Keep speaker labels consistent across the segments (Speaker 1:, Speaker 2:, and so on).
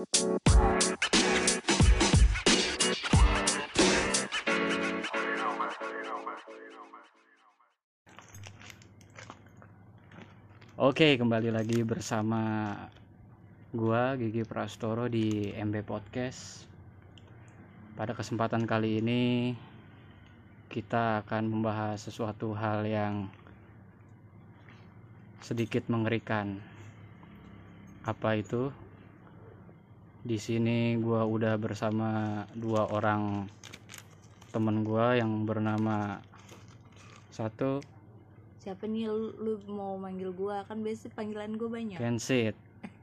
Speaker 1: Oke, kembali lagi bersama gua Gigi Prastoro di MB Podcast. Pada kesempatan kali ini kita akan membahas sesuatu hal yang sedikit mengerikan. Apa itu? Di sini gua udah bersama dua orang temen gua yang bernama satu.
Speaker 2: Siapa nih lu, lu mau manggil gua? Kan biasa panggilan gua banyak.
Speaker 1: Kensit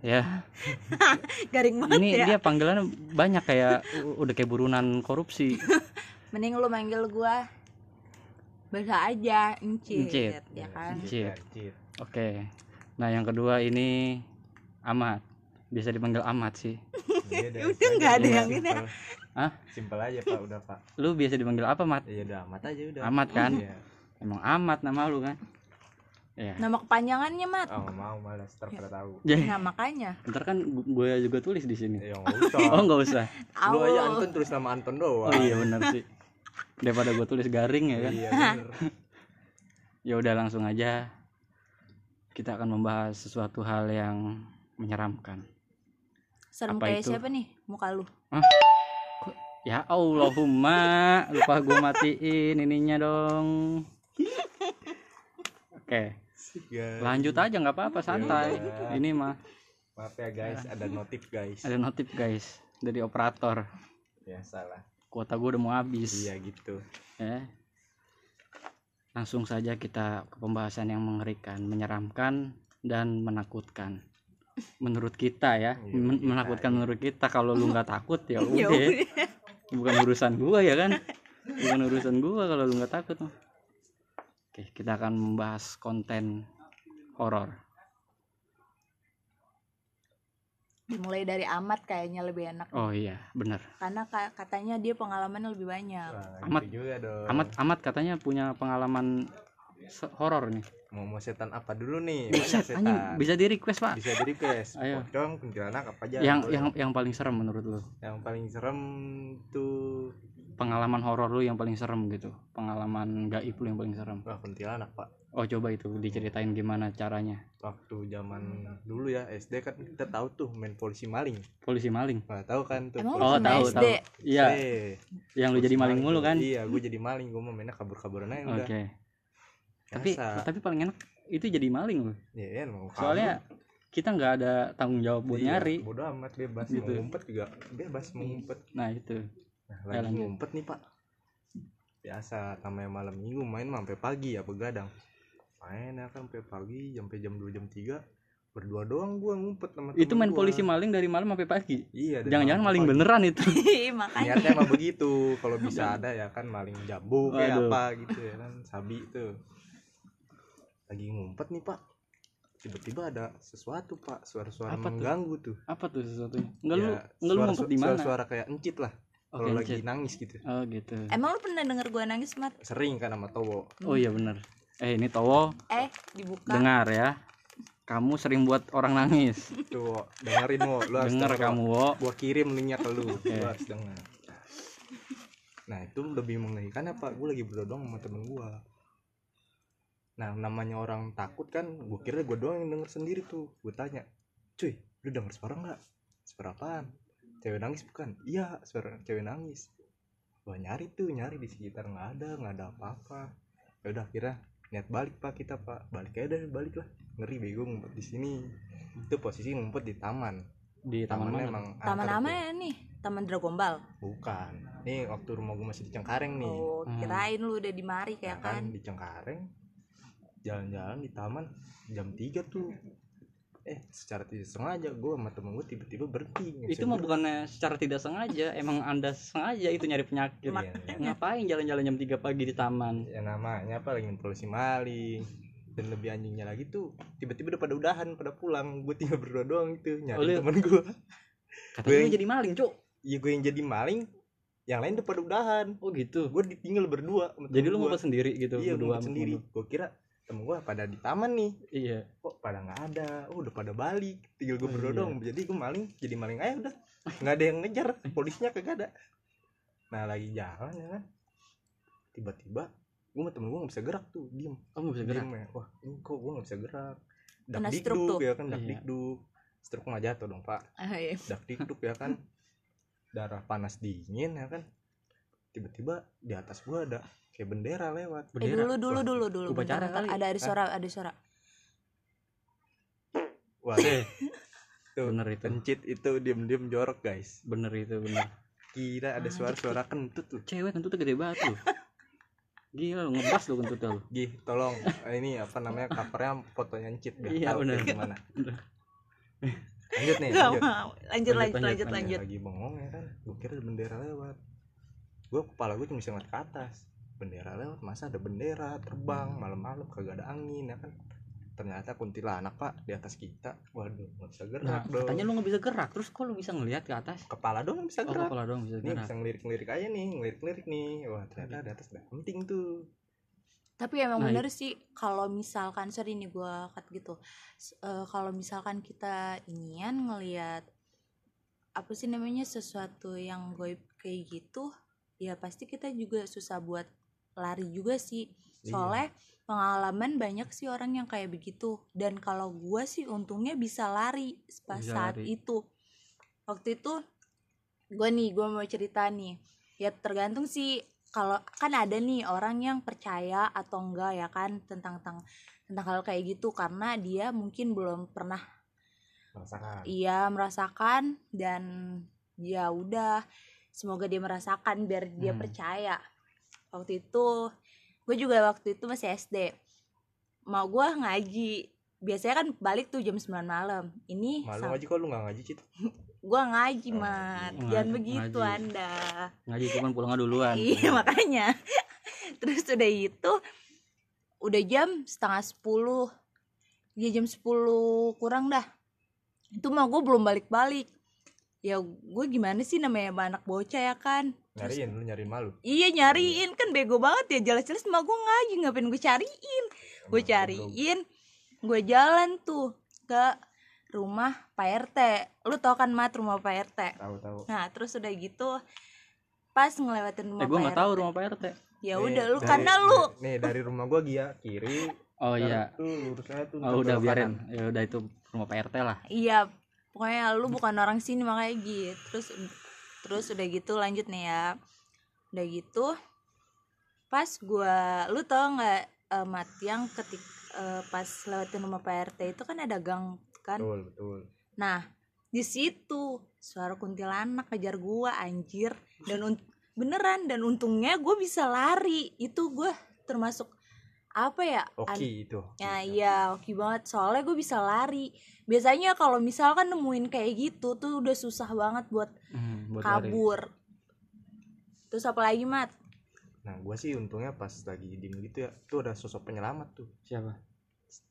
Speaker 1: ya.
Speaker 2: Garing banget
Speaker 1: ini
Speaker 2: ya.
Speaker 1: dia panggilannya banyak kayak udah kayak burunan korupsi.
Speaker 2: Mending lu manggil gua biasa aja encit,
Speaker 1: Encit.
Speaker 2: ya kan?
Speaker 1: Oke. Nah yang kedua ini Amat bisa dipanggil Amat sih
Speaker 2: Udah nggak ada yang ini.
Speaker 1: Hah?
Speaker 3: Simpel aja pak, udah pak.
Speaker 1: lu biasa dipanggil apa Mat
Speaker 3: Ya udah amat aja udah.
Speaker 1: Amat kan
Speaker 3: Iya.
Speaker 1: emang Amat nama lu kan ya
Speaker 2: nama kepanjangannya mat
Speaker 3: Oh mau malas, ntar pada tahu.
Speaker 1: jadi
Speaker 2: nah makanya
Speaker 1: ntar kan gue juga tulis di sini
Speaker 3: Ya nggak usah.
Speaker 1: oh nggak usah
Speaker 3: Lu aja. Anton tulis nama Anton
Speaker 1: oh
Speaker 3: doang.
Speaker 1: iya benar sih daripada gue tulis garing ya kan
Speaker 3: Iya
Speaker 1: ya udah langsung aja kita akan membahas sesuatu hal yang menyeramkan
Speaker 2: serem
Speaker 1: Apa
Speaker 2: kayak
Speaker 1: itu?
Speaker 2: siapa nih muka lu
Speaker 1: ya Allahumma lupa gue matiin ininya dong oke
Speaker 3: Guys.
Speaker 1: lanjut aja nggak apa-apa santai
Speaker 3: udah.
Speaker 1: ini mah
Speaker 3: Maaf ya guys, ada notif guys.
Speaker 1: ada notif guys dari operator
Speaker 3: Ya salah.
Speaker 1: kuota gue udah mau habis
Speaker 3: Iya gitu.
Speaker 1: ya langsung saja kita ke pembahasan yang mengerikan menyeramkan dan menakutkan menurut kita ya
Speaker 3: Iya,
Speaker 1: Men-
Speaker 3: kita,
Speaker 1: menakutkan
Speaker 3: iya.
Speaker 1: menurut kita kalau lu nggak takut ya
Speaker 2: Ya
Speaker 1: udah bukan urusan gua ya kan bukan urusan gua kalau lu nggak takut mah. oke kita akan membahas konten horor
Speaker 2: dimulai dari amat kayaknya lebih enak
Speaker 1: oh iya benar
Speaker 2: karena ka- katanya dia pengalamannya lebih banyak
Speaker 3: Wah,
Speaker 1: Amat.
Speaker 3: gitu juga dong.
Speaker 1: amat amat katanya punya pengalaman horor nih
Speaker 3: Mau mau setan apa dulu nih?
Speaker 1: bisa
Speaker 3: Banyak
Speaker 1: anjing,
Speaker 3: setan.
Speaker 1: bisa di request pak
Speaker 3: Bisa di request.
Speaker 1: Ayo.
Speaker 3: Pocong, kuntilanak apa aja.
Speaker 1: yang
Speaker 3: boleh.
Speaker 1: yang yang paling serem menurut lu
Speaker 3: yang paling serem tuh
Speaker 1: pengalaman horor lu yang paling serem gitu pengalaman gaib lu yang paling serem
Speaker 3: wah kuntilanak pak.
Speaker 1: oh coba itu diceritain gimana caranya
Speaker 3: Waktu zaman dulu ya SD kan kita tahu tuh main polisi maling.
Speaker 1: polisi maling
Speaker 3: Nggak tahu kan tuh.
Speaker 2: Emang
Speaker 1: oh tahu
Speaker 2: SD?
Speaker 1: tahu iya yang lu jadi
Speaker 3: polisi
Speaker 1: maling mulu kan
Speaker 3: Iya, gue jadi maling, gue mau mainnya kabur-kaburan aja
Speaker 1: oke
Speaker 3: udah.
Speaker 1: Tapi tapi paling enak itu jadi maling loh
Speaker 3: Iya, mau kabur.
Speaker 1: soalnya kita nggak ada tanggung jawab buat
Speaker 3: Iya,
Speaker 1: nyari
Speaker 3: Bodo amat bebas
Speaker 1: Gitu.
Speaker 3: mau ngumpet juga bebas mau ngumpet.
Speaker 1: nah itu
Speaker 3: Nah, lagi
Speaker 1: lanjut.
Speaker 3: ngumpet nih, Pak. Biasa namanya malam Minggu main sampai pagi ya begadang. Main ya kan sampai pagi sampai jam 2 jam 3 berdua doang gua ngumpet sama
Speaker 1: itu main
Speaker 3: gua.
Speaker 1: polisi maling dari malam sampai pagi
Speaker 3: Iya,
Speaker 1: jangan-jangan maling
Speaker 3: sampai
Speaker 1: beneran itu
Speaker 2: Iya, makanya
Speaker 3: niatnya emang begitu kalau bisa ada ya kan maling jambu kayak apa gitu ya kan sabi itu lagi ngumpet nih pak. Tiba-tiba ada sesuatu pak. Suara-suara
Speaker 1: Apa tuh?
Speaker 3: mengganggu tuh.
Speaker 1: Apa tuh sesuatunya? Enggak lu
Speaker 3: Ya,
Speaker 1: enggak lu
Speaker 3: suara-
Speaker 1: ngumpet di mana?
Speaker 3: suara-suara kayak encit lah.
Speaker 1: Oke,
Speaker 3: kalau lagi
Speaker 1: encit.
Speaker 3: nangis gitu.
Speaker 1: Oh gitu.
Speaker 2: Emang lu pernah denger gua nangis mat?
Speaker 3: Sering kan sama Towo.
Speaker 1: Oh iya bener. Eh ini Towo.
Speaker 2: Eh dibuka.
Speaker 1: Dengar ya. Kamu sering buat orang nangis.
Speaker 3: Tuh Wo. dengerin wo. Lu harus
Speaker 1: denger kamu wo.
Speaker 3: Gua kirim linknya ke lu.
Speaker 1: Oke.
Speaker 3: lu harus denger nah itu lebih mengerikan apa? Gue lagi berdodong sama temen gua nah namanya orang takut kan gue kira gue doang yang denger sendiri tuh. Gue tanya cuy lu denger suara nggak? Suara apaan? Cewek nangis bukan? Iya suara cewek nangis. Gua nyari tuh nyari di sekitar nggak ada nggak ada apa-apa. Ya udah kira niat balik pak kita pak. Balik aja deh balik lah ngeri bego ngumpet di sini. Itu posisi ngumpet di taman.
Speaker 1: Di taman mana?
Speaker 3: emang
Speaker 2: taman apa ya nih? Taman Dragombal
Speaker 3: bukan. Nih waktu rumah gue masih di Cengkareng nih.
Speaker 2: Oh
Speaker 1: Hmm.
Speaker 2: kirain lu udah di mari
Speaker 3: Nah,
Speaker 2: kayak
Speaker 3: kan
Speaker 2: kan?
Speaker 3: di Cengkareng jalan-jalan di taman jam 3 tuh. Eh secara tidak sengaja gue sama temen gue tiba-tiba berhenti
Speaker 1: itu mah bukannya secara tidak sengaja emang anda sengaja itu nyari penyakit
Speaker 3: Iya, iya.
Speaker 1: ngapain jalan-jalan jam 3 pagi di taman?
Speaker 3: Ya namanya apa lagi polisi maling. Dan lebih anjingnya lagi tuh tiba-tiba udah pada udahan pada pulang. Gue tinggal berdua doang itu nyari
Speaker 1: lu-
Speaker 3: temen gue
Speaker 1: katanya
Speaker 3: Gue-
Speaker 1: jadi maling cuk.
Speaker 3: Iya gue yang jadi maling yang lain udah pada udahan.
Speaker 1: Oh gitu.
Speaker 3: Gue ditinggal berdua
Speaker 1: jadi lu ngumpet sendiri gitu
Speaker 3: iya
Speaker 1: berdua
Speaker 3: sendiri. gue kira temen gue pada di taman nih.
Speaker 1: Iya.
Speaker 3: Kok pada nggak ada? Oh udah pada balik. Tinggal gue
Speaker 1: Oh,
Speaker 3: berdua
Speaker 1: iya.
Speaker 3: dong jadi gue maling jadi maling. Aja udah. Nggak ada yang ngejar. Polisinya kagak ada. Nah lagi jalan ya kan. Tiba-tiba gue sama temen gue nggak bisa gerak tuh. Diem.
Speaker 1: Oh nggak bisa gerak?
Speaker 3: Diem ya. Wah ini kok gue nggak bisa gerak? Dak dikduk
Speaker 2: tuh.
Speaker 3: ya kan dak
Speaker 1: Iya.
Speaker 3: dikduk stroke nggak jatuh dong pak.
Speaker 2: Ah, iya.
Speaker 3: dak dikduk ya kan. Darah panas dingin ya kan. Tiba-tiba di atas gua ada kayak bendera lewat
Speaker 2: Eh
Speaker 1: Bendera.
Speaker 2: dulu dulu
Speaker 3: Wah,
Speaker 2: dulu dulu.
Speaker 1: upacara
Speaker 2: bentar.
Speaker 1: kali.
Speaker 2: Ada ada suara ada suara.
Speaker 3: wah
Speaker 1: Eh,
Speaker 3: tuh
Speaker 1: bener itu
Speaker 3: pencit itu diem-diem jorok guys
Speaker 1: bener itu bener
Speaker 3: kira ada
Speaker 2: Ah,
Speaker 3: suara-suara kentut tuh
Speaker 1: cewek kentutnya gede banget lu gila lu ngebas lu kentutnya lu
Speaker 3: Gih, tolong eh, ini apa namanya covernya fotonya encit biar
Speaker 1: Iya,
Speaker 3: tahu
Speaker 1: bener.
Speaker 3: gimana. Lanjut nih,
Speaker 2: Gak
Speaker 3: lanjut.
Speaker 2: mau. Lanjut
Speaker 1: Lanjut,
Speaker 2: lanjut
Speaker 1: lanjut,
Speaker 2: lanjut
Speaker 1: lanjut.
Speaker 2: lanjut.
Speaker 3: Lagi bengong ya kan, gue kira bendera lewat. Gue kepala gue cuma bisa ngeliat ke atas. Bendera lewat, masa ada bendera terbang malam-malam kagak ada angin ya kan. Ternyata kuntilanak pak di atas kita. Waduh, nggak bisa
Speaker 1: nah
Speaker 3: gerak dong.
Speaker 1: katanya lu nggak bisa gerak terus kok lu bisa ngelihat ke atas
Speaker 3: Kepala dong yang bisa
Speaker 1: oh
Speaker 3: gerak.
Speaker 1: kepala doang bisa
Speaker 3: Ini
Speaker 1: gerak
Speaker 3: bisa ngelirik-ngelirik aja nih, ngelirik-ngelirik nih. Wah ternyata di atas ada penting tuh.
Speaker 2: Tapi emang
Speaker 1: Nah,
Speaker 2: bener sih kalau misalkan sorry nih gua cut gitu. Eh, kalau misalkan kita inian ngelihat apa sih namanya sesuatu yang goib kayak gitu, ya pasti kita juga susah buat lari juga sih.
Speaker 3: Iya.
Speaker 2: Soalnya pengalaman banyak sih orang yang kayak begitu dan kalau gua sih untungnya bisa lari pas
Speaker 1: Bisa
Speaker 2: saat
Speaker 1: lari.
Speaker 2: itu. Waktu itu gua nih gua mau cerita nih. Ya tergantung sih kalau kan ada nih orang yang percaya atau enggak ya kan tentang tentang tentang hal kayak gitu karena dia mungkin belum pernah
Speaker 3: Merasakan.
Speaker 2: ia merasakan dan ya udah semoga dia merasakan biar dia
Speaker 1: Hmm.
Speaker 2: percaya waktu itu gue juga waktu itu masih SD mau gue ngaji biasanya kan balik tuh jam 9 malam. Ini
Speaker 3: Malu aja kok lu nggak ngaji cit.
Speaker 2: gue ngaji
Speaker 3: Oh,
Speaker 2: mat.
Speaker 1: ngaji.
Speaker 2: jangan
Speaker 1: Ngaji,
Speaker 2: begitu
Speaker 1: ngaji.
Speaker 2: anda.
Speaker 1: Ngaji cuman pulang duluan.
Speaker 2: Iya makanya. Terus udah itu udah jam setengah sepuluh. Ya jam 10 kurang dah. Itu mah gue belum balik-balik ya gue gimana sih namanya anak bocah ya kan? Terus-
Speaker 3: Nyariin lu nyariin malu.
Speaker 2: iya nyariin. Kan bego banget ya jelas-jelas mah gue ngaji. Ngapain gue cariin? Gue cariin. Gue jalan tuh ke rumah Pak RT lu tau kan mat rumah Pak RT
Speaker 3: Tahu tahu.
Speaker 2: nah terus udah gitu pas ngelewatin rumah
Speaker 1: eh gue
Speaker 2: Pak
Speaker 1: nggak
Speaker 2: RT
Speaker 1: tahu rumah pak rt
Speaker 2: ya
Speaker 3: Nih,
Speaker 2: udah lu
Speaker 3: dari-
Speaker 2: karena lu.
Speaker 3: nih dari rumah gua Gia kiri.
Speaker 1: Oh iya.
Speaker 3: tuh lurus aja tuh
Speaker 1: oh udah biarin. ya udah itu rumah pak rt lah.
Speaker 2: Iya pokoknya lu bukan orang sini makanya gitu. Terus terus udah gitu lanjut nih ya. Udah gitu pas gua lu tau nggak eh, mat yang ketik eh, pas lewatin rumah Pak RT itu kan ada gang kan?
Speaker 3: Betul betul.
Speaker 2: Nah di situ suara kuntilanak kejar gua anjir. Dan beneran dan untungnya gue bisa lari. Itu gua termasuk apa ya
Speaker 3: oke
Speaker 2: an-
Speaker 3: itu
Speaker 2: Ya iya oke banget. Soalnya gue bisa lari. Biasanya kalau misalkan nemuin kayak gitu tuh udah susah banget buat
Speaker 1: Hmm, buat lari.
Speaker 2: kabur. Terus apa lagi Mat?
Speaker 3: nah gua sih untungnya pas lagi diem gitu ya tuh ada sosok penyelamat tuh.
Speaker 1: Siapa?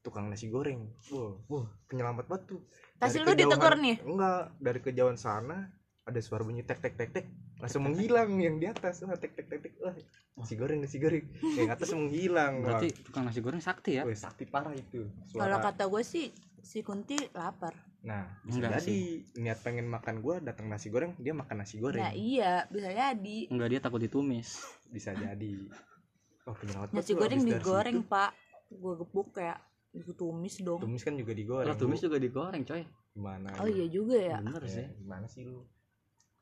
Speaker 3: Tukang nasi goreng. Wow, wow penyelamat banget tuh. Dari
Speaker 2: lu ditegur nih?
Speaker 3: Enggak dari kejauhan sana ada suara bunyi tek tek tek tek langsung menghilang yang di atas. Wah tek tek tek tek. Wah nasi goreng nasi goreng. Yang atas menghilang.
Speaker 1: Berarti tukang nasi goreng sakti ya?
Speaker 3: Wih, sakti parah itu.
Speaker 2: Kalau kata gue sih si Kunti lapar.
Speaker 3: Nah bisa
Speaker 1: Enggak
Speaker 3: jadi. niat pengen makan gua datang nasi goreng dia makan nasi goreng.
Speaker 2: Nah iya bisa jadi.
Speaker 1: Enggak dia takut ditumis.
Speaker 3: Bisa jadi. Oh
Speaker 2: Nasi goreng digoreng
Speaker 3: situ,
Speaker 2: pak. Gue gepuk kayak ditumis dong.
Speaker 3: Tumis kan juga digoreng.
Speaker 1: Lah tumis juga digoreng coy.
Speaker 3: Gimana
Speaker 2: Oh iya juga ya?
Speaker 1: Bener
Speaker 3: Ya,
Speaker 1: sih.
Speaker 3: gimana sih lu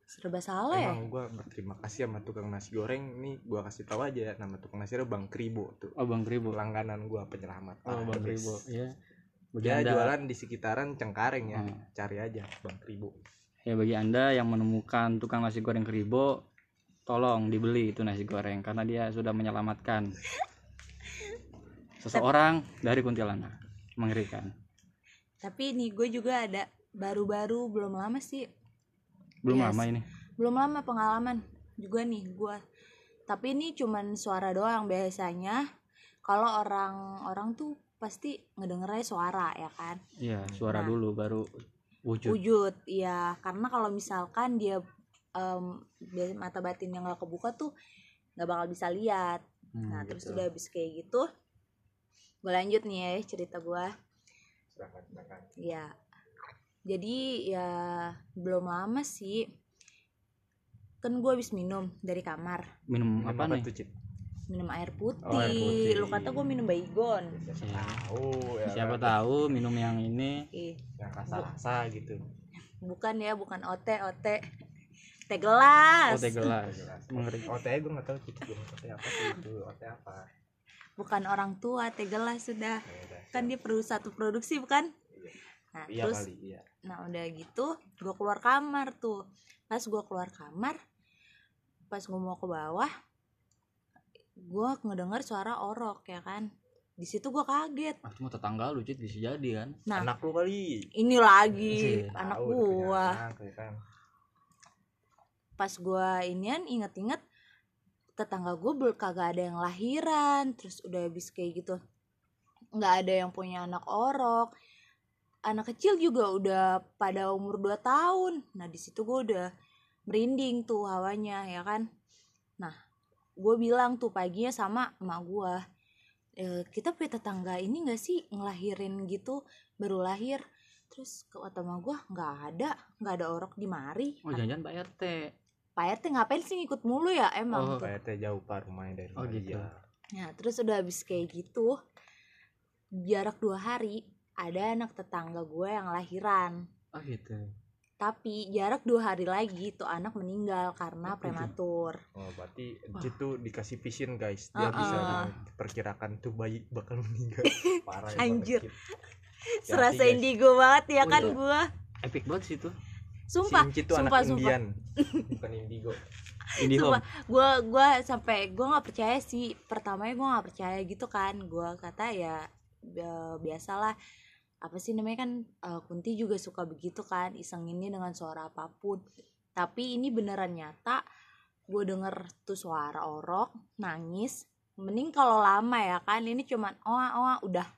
Speaker 2: Serba salah ya?
Speaker 3: Emang gua berterima kasih sama tukang nasi goreng. Nih gua kasih tahu aja nama tukang nasinya bang Kribo tuh.
Speaker 1: Oh bang Kribo.
Speaker 3: Langganan gua penyelamat.
Speaker 1: Oh bang. Kribo iya. Bagi
Speaker 3: dia
Speaker 1: anda.
Speaker 3: jualan di sekitaran Cengkareng ya.
Speaker 1: Hmm.
Speaker 3: cari aja bang Kribo.
Speaker 1: Ya bagi anda yang menemukan tukang nasi goreng Kribo tolong dibeli itu nasi goreng karena dia sudah menyelamatkan seseorang dari kuntilanak. Mengerikan.
Speaker 2: Tapi nih gue juga ada Baru-baru belum lama sih
Speaker 1: belum
Speaker 2: Yes.
Speaker 1: lama ini.
Speaker 2: Belum lama pengalaman juga nih gua. Tapi ini cuman suara doang biasanya. Kalau orang orang tuh pasti ngedengernya suara ya kan?
Speaker 1: Iya suara
Speaker 2: Nah.
Speaker 1: dulu baru wujud.
Speaker 2: Wujud ya karena kalau misalkan dia em, biasa mata batin yang nggak kebuka tuh nggak bakal bisa lihat.
Speaker 1: Hmm,
Speaker 2: nah terus
Speaker 3: gitu.
Speaker 2: udah habis kayak gitu gue lanjut nih ya cerita gue ya jadi ya belum lama sih. Kan gue habis minum dari kamar.
Speaker 1: Minum
Speaker 3: Minum
Speaker 1: apa nih?
Speaker 3: tuh
Speaker 2: minum air putih,
Speaker 1: Oh, air putih.
Speaker 2: lu kata gue minum baygon.
Speaker 3: Siapa
Speaker 1: Iya.
Speaker 3: tahu ya.
Speaker 1: siapa
Speaker 3: kan?
Speaker 1: tahu minum yang ini.
Speaker 3: Yang rasa-rasa gitu.
Speaker 2: Bukan ya bukan ote ote. Teh gelas.
Speaker 1: Oh teh gelas.
Speaker 3: Jelas.
Speaker 1: mengeri.
Speaker 3: OTE gue nggak tahu Cit gue OTE apa sih itu? OTE apa?
Speaker 2: Bukan orang tua teh gelas sudah.
Speaker 3: Ya udah,
Speaker 2: kan dia perlu satu produksi bukan? Nah
Speaker 3: iya
Speaker 2: terus
Speaker 3: kali iya
Speaker 2: nah udah gitu gue keluar kamar tuh. Pas gue keluar kamar pas gue mau ke bawah gue ngedenger suara orok ya kan? Di situ gue kaget.
Speaker 1: Ah cuma tetangga lu cit bisa jadi kan?
Speaker 2: Nah
Speaker 3: anak lu kali.
Speaker 2: ini lagi
Speaker 1: Iya,
Speaker 2: anak gua.
Speaker 3: anak, ya kan?
Speaker 2: Pas gua inian inget-inget tetangga gue kagak ada yang lahiran terus udah habis kayak gitu nggak ada yang punya anak orok anak kecil juga udah pada umur 2 tahun. Nah di situ gue udah merinding tuh hawanya ya kan? Nah gue bilang tuh paginya sama emak gue e, kita punya tetangga ini gak sih ngelahirin gitu? Baru lahir. Terus kata emak gue nggak ada nggak ada orok di mari.
Speaker 1: Oh jangan-jangan pak rt
Speaker 2: Pak RT ngapain sih ngikut mulu ya emang?
Speaker 1: Oh,
Speaker 2: tuh.
Speaker 3: PRT jauh pak rumahnya dari
Speaker 1: Oh,
Speaker 3: rumah
Speaker 1: gitu.
Speaker 3: dia.
Speaker 2: Nah terus udah habis kayak gitu jarak dua hari ada anak tetangga gue yang lahiran
Speaker 1: oh gitu
Speaker 2: tapi jarak dua hari lagi tuh anak meninggal karena
Speaker 1: Oh, gitu.
Speaker 2: prematur
Speaker 3: Oh, berarti itu dikasih vision guys. Dia
Speaker 2: Uh-uh.
Speaker 3: bisa memperkirakan tuh bayi bakal meninggal. Parah ya,
Speaker 2: Anjir. serasa
Speaker 3: guys.
Speaker 2: indigo banget ya
Speaker 1: Oh,
Speaker 2: kan
Speaker 1: iya.
Speaker 2: gue
Speaker 1: epic banget sih itu
Speaker 2: sumpah
Speaker 3: si tuh
Speaker 2: sumpah
Speaker 3: anak
Speaker 2: sumpah
Speaker 3: Indian, bukan indigo.
Speaker 2: Sumpah, gue gua sampai gue nggak percaya sih pertamanya gue nggak percaya gitu kan gue kata ya ya, biasalah apa sih namanya kan eh, Kunti juga suka begitu kan isenginnya dengan suara apa pun. Tapi ini beneran nyata gue denger tuh suara orok nangis mending kalau lama ya kan ini cuman oa oa udah.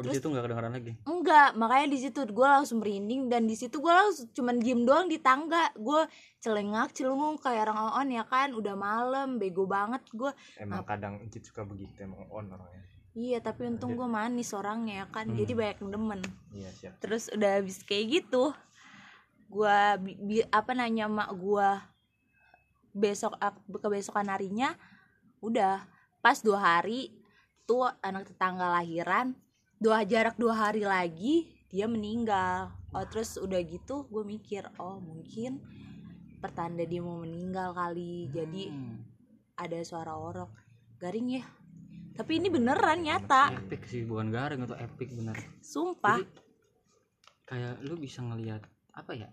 Speaker 1: Abis
Speaker 2: Terus-
Speaker 1: itu nggak kedengeran lagi?
Speaker 2: Enggak makanya di situ gue langsung merinding dan di situ gue langsung cuman diem doang di tangga. Gue celengak celungung kayak orang on ya kan udah malam bego banget gue
Speaker 3: Emang kadang Inci suka begitu emang on orangnya.
Speaker 2: Iya tapi untung gue manis orangnya ya kan
Speaker 1: Hmm.
Speaker 2: jadi banyak yang demen.
Speaker 3: Iya siap.
Speaker 2: terus udah habis kayak gitu gue apa nanya mak gue besok kebesokan harinya udah. Pas dua hari tuh anak tetangga lahiran dua jarak dua hari lagi dia meninggal. Oh terus udah gitu gue mikir oh mungkin pertanda dia mau meninggal kali. Jadi
Speaker 1: Hmm,
Speaker 2: ada suara orok. Garing ya tapi ini beneran nyata
Speaker 1: epic sih bukan garing itu epic bener
Speaker 2: sumpah
Speaker 1: Jadi, kayak lu bisa ngelihat apa ya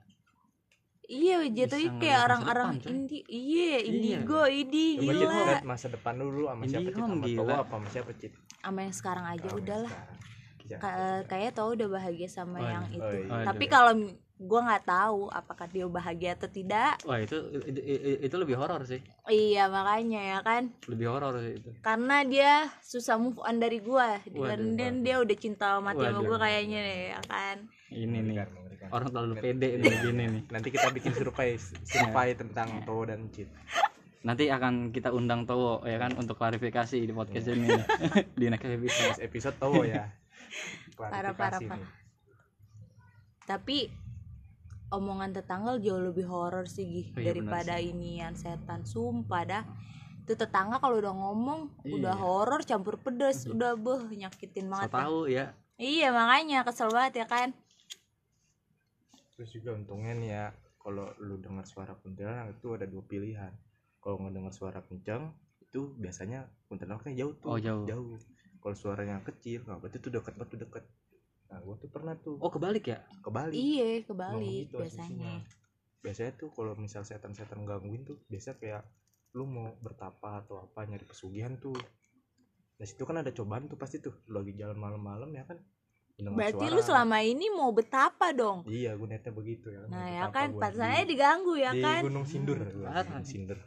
Speaker 2: Iya jatuhnya kayak
Speaker 1: ngeliat
Speaker 2: orang-orang
Speaker 1: depan, coy.
Speaker 2: indi iya indigo ini
Speaker 3: Coba Cit
Speaker 2: gila
Speaker 3: lihat masa depan dulu sama siapa Cit?
Speaker 1: Indihome,
Speaker 3: Sama
Speaker 1: gila.
Speaker 3: apa sama siapa Cit?
Speaker 2: sama yang sekarang aja
Speaker 3: Oh,
Speaker 2: udahlah
Speaker 3: sekarang.
Speaker 2: Ka- kayak tau udah bahagia sama
Speaker 1: Oh,
Speaker 2: yang
Speaker 1: iya.
Speaker 2: itu
Speaker 3: Oh, iya.
Speaker 2: tapi kalau gue nggak tahu apakah dia bahagia atau tidak.
Speaker 1: Wah itu itu, itu- itu lebih horor sih.
Speaker 2: Iya makanya ya kan.
Speaker 1: Lebih horor sih itu.
Speaker 2: Karena dia susah move on dari gue dan, dan dia udah cinta mati sama
Speaker 1: Waduh.
Speaker 2: gue kayaknya deh ya kan.
Speaker 1: Ini nih.
Speaker 3: Mengerikan, mengerikan.
Speaker 1: orang terlalu pede nih gini nih.
Speaker 3: Nanti kita bikin survei survei tentang Towo dan Cit.
Speaker 1: nanti akan kita undang Towo ya kan untuk klarifikasi di podcast ini. Di next episode.
Speaker 3: Episode Towo ya.
Speaker 2: Parah, parah,
Speaker 3: Klarifikasi
Speaker 2: parah.
Speaker 3: nih.
Speaker 2: tapi omongan tetangga jauh lebih horor sih Gi,
Speaker 1: Oh iya,
Speaker 2: daripada
Speaker 1: benar
Speaker 2: inian setan sumpah dah itu tetangga kalau udah ngomong udah
Speaker 1: Iya.
Speaker 2: horor campur pedes udah beh nyakitin
Speaker 1: so
Speaker 2: banget
Speaker 1: tahu ya
Speaker 2: iya makanya kesel banget ya kan
Speaker 3: Terus juga untungnya nih ya, kalau lu dengar suara kuntilanak itu ada dua pilihan. Kalau ngedengar suara kencang itu biasanya kuntilanaknya jauh tuh.
Speaker 1: Oh, jauh.
Speaker 3: Kalau suaranya kecil, nggak berarti itu dekat banget tuh dekat. Nah, gua tuh pernah tuh
Speaker 1: oh kebalik ya
Speaker 3: kebalik.
Speaker 2: iya kebalik
Speaker 3: gitu
Speaker 2: biasanya.
Speaker 3: Biasanya tuh kalau misal setan-setan gangguin tuh biasa kayak lu mau bertapa atau apa nyari pesugihan tuh. Nah situ kan ada cobaan tuh pasti tuh lu lagi jalan malam-malam ya kan.
Speaker 2: berarti
Speaker 3: suara.
Speaker 2: lu selama ini mau betapa dong
Speaker 3: Iya, gue niatnya begitu ya.
Speaker 2: nah ya kan
Speaker 3: gua
Speaker 2: pasalnya
Speaker 3: di-
Speaker 2: diganggu ya
Speaker 3: di
Speaker 2: kan
Speaker 3: Gunung Sindur gua,
Speaker 1: Parah.
Speaker 3: Gunung Sindur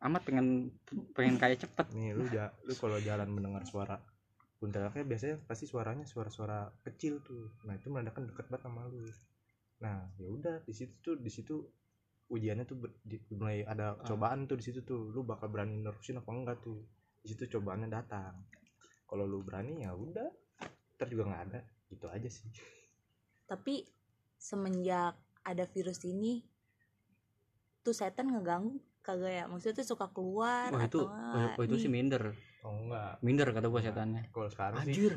Speaker 1: amat pengen pengen kayak cepet
Speaker 3: nih lu ja, lu kalau jalan mendengar suara kuntilanaknya biasanya pasti suaranya suara-suara kecil tuh. Nah itu menandakan deket banget sama lu. Nah ya udah di situ tuh di situ ujiannya tuh di- mulai ada
Speaker 1: Ah.
Speaker 3: cobaan tuh di situ tuh. Lu bakal berani nerusin apa enggak tuh? Di situ cobaannya datang. Kalau lu berani ya udah. Ntar juga nggak ada. Gitu aja sih.
Speaker 2: Tapi semenjak ada virus ini tuh setan ngeganggu. Kagak ya? Maksudnya tuh suka keluar
Speaker 1: Wah itu,
Speaker 2: atau
Speaker 1: oh, oh, itu sih minder,
Speaker 3: oh enggak
Speaker 1: minder kata gua setannya.
Speaker 3: kalau sekarang sih
Speaker 1: Anjir,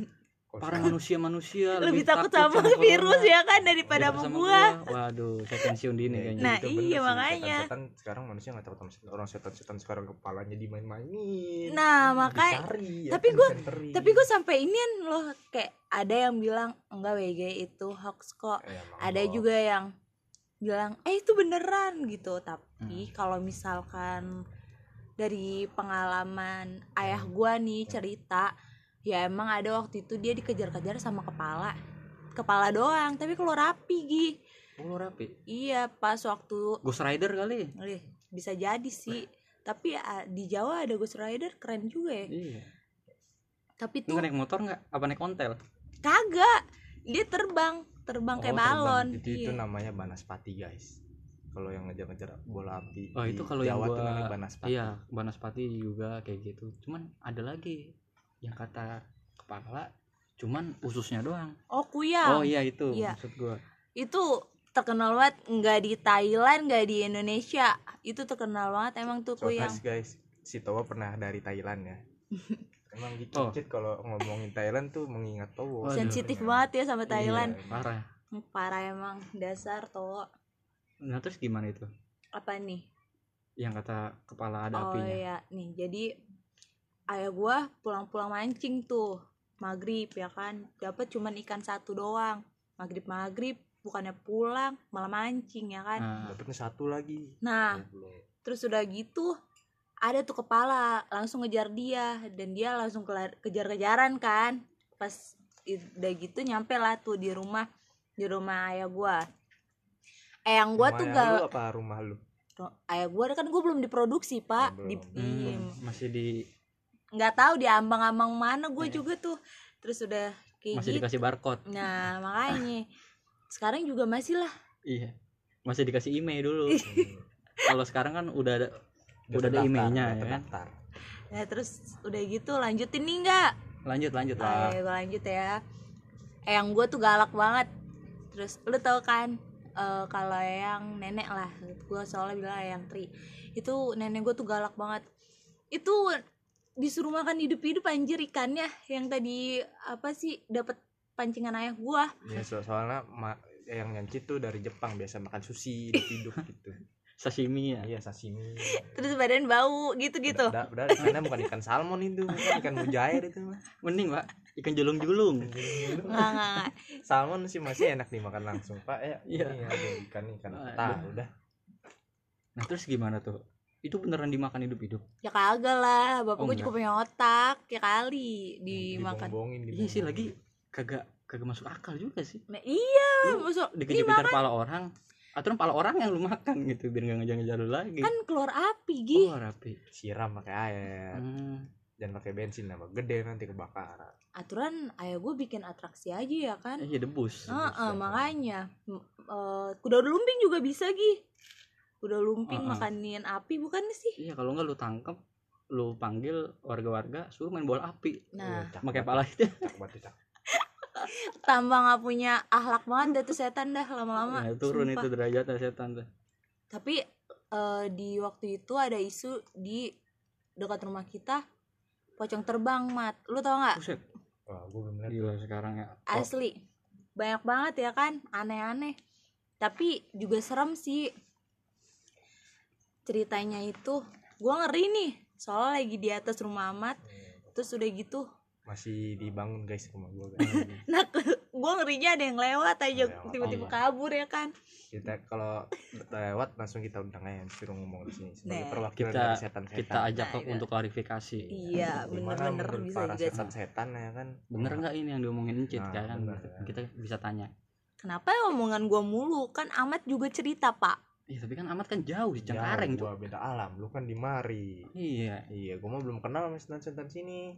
Speaker 3: kalau
Speaker 1: para manusia-manusia
Speaker 2: lebih takut sama
Speaker 1: corona
Speaker 2: virus ya kan daripada
Speaker 1: daripada
Speaker 2: sama gua
Speaker 1: Waduh, saya pensiun dini
Speaker 3: Ya,
Speaker 1: kayaknya.
Speaker 2: Nah,
Speaker 3: itu
Speaker 2: iya,
Speaker 3: sih.
Speaker 2: makanya.
Speaker 3: setan, sekarang manusia nggak takut sama setan orang setan-setan sekarang kepalanya dimain-mainin
Speaker 2: nah makanya
Speaker 3: Dicari, ya
Speaker 2: tapi
Speaker 3: kan,
Speaker 2: gua-
Speaker 3: disenteri.
Speaker 2: tapi gue sampai inian loh kayak ada yang bilang enggak WG itu hoax kok
Speaker 3: Eh,
Speaker 2: ada
Speaker 3: hoax.
Speaker 2: juga yang bilang eh itu beneran gitu
Speaker 1: Hmm.
Speaker 2: tapi kalau misalkan dari pengalaman ayah gua nih cerita ya emang ada waktu itu dia dikejar-kejar sama kepala kepala doang tapi keluar rapi gi
Speaker 1: Oh, rapi.
Speaker 2: iya pas waktu
Speaker 1: Ghost Rider kali.
Speaker 2: eh, bisa jadi sih tapi ah, di Jawa ada Ghost Rider keren juga ya
Speaker 1: Iya.
Speaker 2: tapi tuh
Speaker 1: naik motor nggak? Apa naik ontel?
Speaker 2: kagak dia terbang terbang
Speaker 1: Oh,
Speaker 2: kayak
Speaker 1: terbang.
Speaker 2: balon
Speaker 3: itu itu
Speaker 2: Iya.
Speaker 3: namanya banaspati guys kalau yang ngejar-ngejar bola api
Speaker 1: Oh,
Speaker 3: di
Speaker 1: itu kalau yang
Speaker 3: Jawa tuh
Speaker 1: gua-
Speaker 3: namanya banaspati
Speaker 1: Iya, Banaspati juga kayak gitu. Cuman ada lagi yang kata kepala cuman ususnya doang.
Speaker 2: oh kuyang
Speaker 1: Oh iya itu
Speaker 2: Iya.
Speaker 1: maksud gua.
Speaker 2: itu terkenal banget nggak di Thailand nggak di Indonesia itu terkenal banget emang tuh
Speaker 3: so
Speaker 2: kuyang
Speaker 3: guys guys si Towa pernah dari Thailand ya emang gitu
Speaker 1: Oh.
Speaker 3: Kalau ngomongin Thailand tuh mengingat Towo
Speaker 1: Waduh.
Speaker 2: sensitif banget ya sama Thailand
Speaker 3: Iya,
Speaker 1: Parah.
Speaker 2: parah emang dasar tuh
Speaker 1: Nah, terus gimana itu?
Speaker 2: apa nih?
Speaker 1: Yang kata kepala ada
Speaker 2: oh
Speaker 1: apinya.
Speaker 2: iya. Nih jadi ayah gua pulang-pulang mancing tuh. Maghrib ya kan? Dapat cuman ikan satu doang. Maghrib maghrib bukannya pulang malah mancing ya kan?
Speaker 1: Nah,
Speaker 3: dapetnya satu lagi.
Speaker 2: Nah terus udah gitu ada tuh kepala langsung ngejar dia. Dan dia langsung kelar- kejar-kejaran kan? Pas udah gitu nyampe lah tuh di rumah di rumah ayah gua eyang gua
Speaker 3: Rumah
Speaker 2: tuh
Speaker 3: ayah
Speaker 2: gak
Speaker 3: lu apa rumah lu
Speaker 2: ayah gua kan gua belum diproduksi pak
Speaker 3: belum.
Speaker 2: di,
Speaker 1: hmm, masih di
Speaker 2: nggak tahu di ambang-ambang mana gue
Speaker 1: Iya.
Speaker 2: juga tuh terus udah kayak
Speaker 1: masih
Speaker 2: gitu
Speaker 1: dikasih barcode.
Speaker 2: nah makanya sekarang juga masih lah
Speaker 1: Iya. Masih dikasih email dulu. Kalau sekarang kan udah ada Udah ada
Speaker 3: terdaftar,
Speaker 1: emailnya,
Speaker 3: udah
Speaker 1: ya kan?
Speaker 2: nah terus udah gitu lanjutin nih nggak
Speaker 1: lanjut lanjut lah.
Speaker 2: Ayo gue lanjut ya Eyang gue tuh galak banget Terus lu tau kan eh, Kalau yang nenek lah Gue soalnya bilang Eyang Tri Itu nenek gue tuh galak banget Itu disuruh makan hidup-hidup anjir ikannya Yang tadi apa sih dapat pancingan ayah gua
Speaker 3: Ya, so- soalnya ma- yang nyancit tuh dari Jepang biasa makan sushi hidup-hidup gitu.
Speaker 1: Sashimi ya.
Speaker 3: Iya sashimi.
Speaker 2: Terus badan bau gitu-gitu
Speaker 3: Udah, udah, ikannya bukan ikan salmon itu, bukan ikan mujair itu mah.
Speaker 1: Mending, Pak. Ikan julung-julung.
Speaker 2: Nggak,
Speaker 3: salmon sih masih enak dimakan langsung, Pak. Ya,
Speaker 1: Iya.
Speaker 3: ada ikan ikan
Speaker 1: Aduh.
Speaker 3: tah, udah.
Speaker 1: Nah, terus gimana tuh? Itu beneran dimakan hidup-hidup?
Speaker 2: Ya kagak lah Bapak
Speaker 1: Oh,
Speaker 2: juga punya otak Ya kali dimakan
Speaker 3: Dibongbongin,
Speaker 1: Iya sih lagi kagak kagak masuk akal juga sih.
Speaker 2: Nah, Iya
Speaker 1: Lu
Speaker 2: maksud
Speaker 1: dikejar-kejar pala orang atau pala orang yang lu makan gitu biar nggak ngejar-ngejar lu lagi.
Speaker 2: Kan keluar api Gi
Speaker 1: oh, rapi.
Speaker 3: siram pakai air,
Speaker 1: Hmm.
Speaker 3: Jangan pakai bensin apa gede nanti kebakaran.
Speaker 2: aturan ayah gue bikin atraksi aja ya kan
Speaker 1: Eh, iya debus.
Speaker 2: Heeh,
Speaker 3: bisa.
Speaker 2: makanya M- eh, kuda lumping juga bisa gi kuda lumping
Speaker 1: Heeh.
Speaker 2: makanin api bukan sih
Speaker 1: Iya, kalau nggak lu tangkep, lu panggil warga-warga suruh main bola api.
Speaker 2: nah
Speaker 3: Iya,
Speaker 1: Pakai pala itu.
Speaker 2: tambah nggak punya ahlak banget dah tuh setan dah lama-lama
Speaker 1: Ya, turun
Speaker 2: sumpah.
Speaker 1: itu derajatnya setan tuh.
Speaker 2: tapi eh, di waktu itu ada isu di dekat rumah kita pocong terbang mat. Lu tau nggak?
Speaker 1: Buset,
Speaker 3: Wah, gue belum lihat.
Speaker 1: gila sekarang ya.
Speaker 2: asli. Banyak banget ya kan? Aneh-aneh. Tapi juga serem sih. Ceritanya itu gua ngeri nih. Soalnya lagi di atas rumah amat terus udah gitu.
Speaker 3: Masih dibangun guys rumah gue guys.
Speaker 2: nah gua ngerinya ada yang lewat aja
Speaker 3: Lewat,
Speaker 2: tiba-tiba
Speaker 1: iya.
Speaker 2: kabur ya kan
Speaker 3: kita kalau lewat langsung kita undang aja suruh ngomong di sini sebagai
Speaker 2: Nah.
Speaker 3: perwakilan
Speaker 1: Kita-
Speaker 3: dari setan-setan.
Speaker 1: Kita ajak
Speaker 2: Nah, iya.
Speaker 1: untuk klarifikasi.
Speaker 2: iya bener-bener bisa
Speaker 3: para
Speaker 2: juga sih
Speaker 3: setan-setan ya kan?
Speaker 1: Bener nggak ini yang diomongin Encit
Speaker 3: Nah,
Speaker 1: kan?
Speaker 3: bener, ya.
Speaker 1: Kita bisa tanya.
Speaker 2: kenapa ya omongan gua mulu kan amat juga cerita pak
Speaker 1: Iya, tapi kan amat kan jauh di Cengkareng tuh.
Speaker 3: gua beda alam, lu kan di mari.
Speaker 1: Iya.
Speaker 3: Iya, gua mah belum kenal sama setan-setan sini.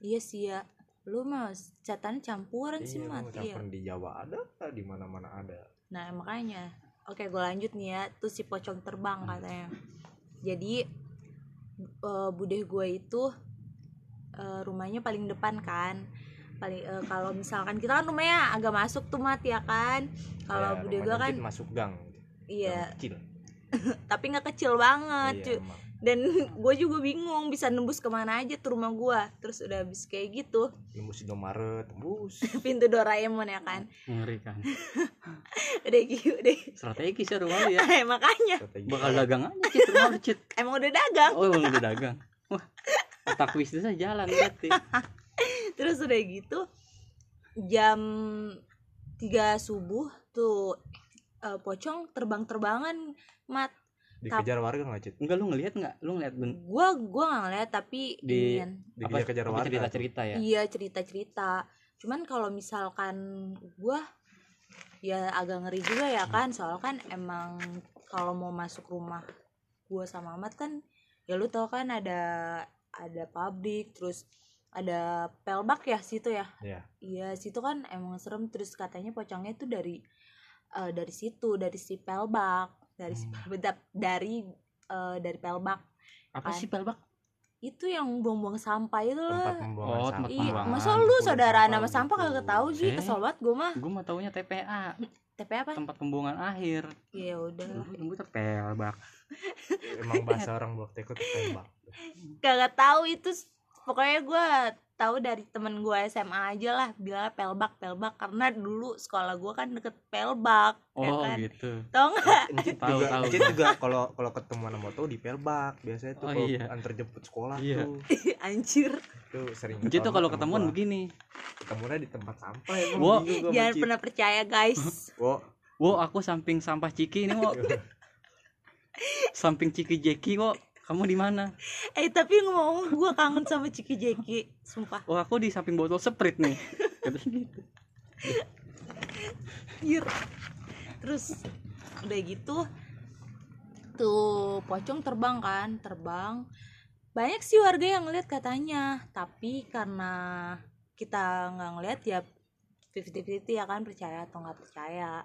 Speaker 2: iya sih ya lu mas setan campuran sih
Speaker 3: Iya,
Speaker 2: mat
Speaker 3: gua
Speaker 2: iya.
Speaker 3: di Jawa ada, di mana-mana ada.
Speaker 2: Nah makanya. Oke gue lanjut nih ya. Tuh si pocong terbang katanya. Jadi eh, Budeh gue itu eh, rumahnya paling depan kan. Paling eh, kalau misalkan kita kan rumahnya agak masuk tuh mat ya kan? Kalau
Speaker 3: Ya,
Speaker 2: bude
Speaker 3: rumah
Speaker 2: gua kan
Speaker 3: masuk gang.
Speaker 2: Iya.
Speaker 3: Gang kecil.
Speaker 2: Tapi nggak kecil banget
Speaker 3: Iya,
Speaker 2: cuy. Dan gue juga bingung bisa nembus ke mana aja tuh rumah gua. Terus udah habis kayak gitu.
Speaker 3: Tembus Indomaret tembus
Speaker 2: pintu Doraemon ya kan?
Speaker 1: Mengerikan
Speaker 2: udah gitu udah.
Speaker 1: Strategis ya rumah ya.
Speaker 2: Eh, makanya.
Speaker 3: Strategi
Speaker 1: bakal dagang aja cit rumah cit
Speaker 2: emang udah dagang?
Speaker 1: Oh emang udah dagang. Wah otak bisnisnya jalan berarti.
Speaker 2: Terus udah gitu jam 3 subuh tuh eh, pocong terbang-terbangan mat
Speaker 3: dikejar warga nggak cit?
Speaker 1: Enggak lu ngelihat nggak? Lu ngeliat ben
Speaker 2: gua gua nggak ngeliat tapi
Speaker 1: Di-
Speaker 3: dikejar kejar warga
Speaker 1: cerita cerita ya?
Speaker 2: Iya cerita-cerita. Cuman kalau misalkan gua ya agak ngeri juga ya kan? Soal kan emang kalau mau masuk rumah gua sama Amat kan ya lu tau kan ada ada pabrik terus ada pelbak ya situ ya?
Speaker 3: Ya
Speaker 2: Iya, situ kan emang serem. Terus katanya pocongnya itu dari eh, dari situ, dari si pelbak, dari si
Speaker 3: Hmm.
Speaker 2: bedap- dari eh, dari pelbak.
Speaker 1: apa
Speaker 2: Kan.
Speaker 1: sih pelbak
Speaker 2: Itu yang buang-buang sampah itu
Speaker 3: pembuangan
Speaker 1: Oh,
Speaker 3: sampah
Speaker 1: tempat
Speaker 2: Iya, masa lu saudara
Speaker 3: sampah
Speaker 2: nama sampah
Speaker 3: gitu.
Speaker 2: kagak tahu sih,
Speaker 1: Eh.
Speaker 2: kesel banget gue mah.
Speaker 1: gue mah taunya TPA
Speaker 2: TP apa?
Speaker 1: tempat pembuangan akhir
Speaker 2: Ya udah.
Speaker 1: gue gue pelbak
Speaker 3: emang bahasa orang blok teko tuh tembak
Speaker 2: Kagak tahu itu pokoknya gue tahu dari temen gue SMA aja lah bilangnya pelbak pelbak. Karena dulu sekolah gue kan deket pelbak ya
Speaker 1: oh
Speaker 2: kan?
Speaker 1: gitu.
Speaker 2: Tau nggak?
Speaker 1: Tahu,
Speaker 3: juga,
Speaker 1: tahu.
Speaker 3: Encit juga kalau kalau ketemu sama moto di pelbak biasanya tuh
Speaker 1: Oh,
Speaker 3: kalau
Speaker 1: iya.
Speaker 3: antar jemput sekolah
Speaker 1: Iya.
Speaker 3: tuh.
Speaker 2: Anjir.
Speaker 3: Tuh sering
Speaker 1: tuh
Speaker 3: ketemu
Speaker 1: kalau ketemuan begini.
Speaker 3: Ketemunya di tempat sampah ya
Speaker 1: Wo.
Speaker 2: jangan pernah percaya guys.
Speaker 3: Wo,
Speaker 1: Wo aku samping sampah Ciki ini wo. Samping Ciki Jeki wo kamu di mana?
Speaker 2: Eh tapi ngomong gue kangen sama Ciki Jeki Sumpah.
Speaker 1: Oh aku di samping botol Sprite nih. Gitu
Speaker 2: Anjir. Terus udah gitu Tuh pocong terbang kan Terbang. Banyak sih warga yang ngeliat katanya Tapi karena kita nggak ngeliat ya 50-50 ya kan percaya atau nggak percaya.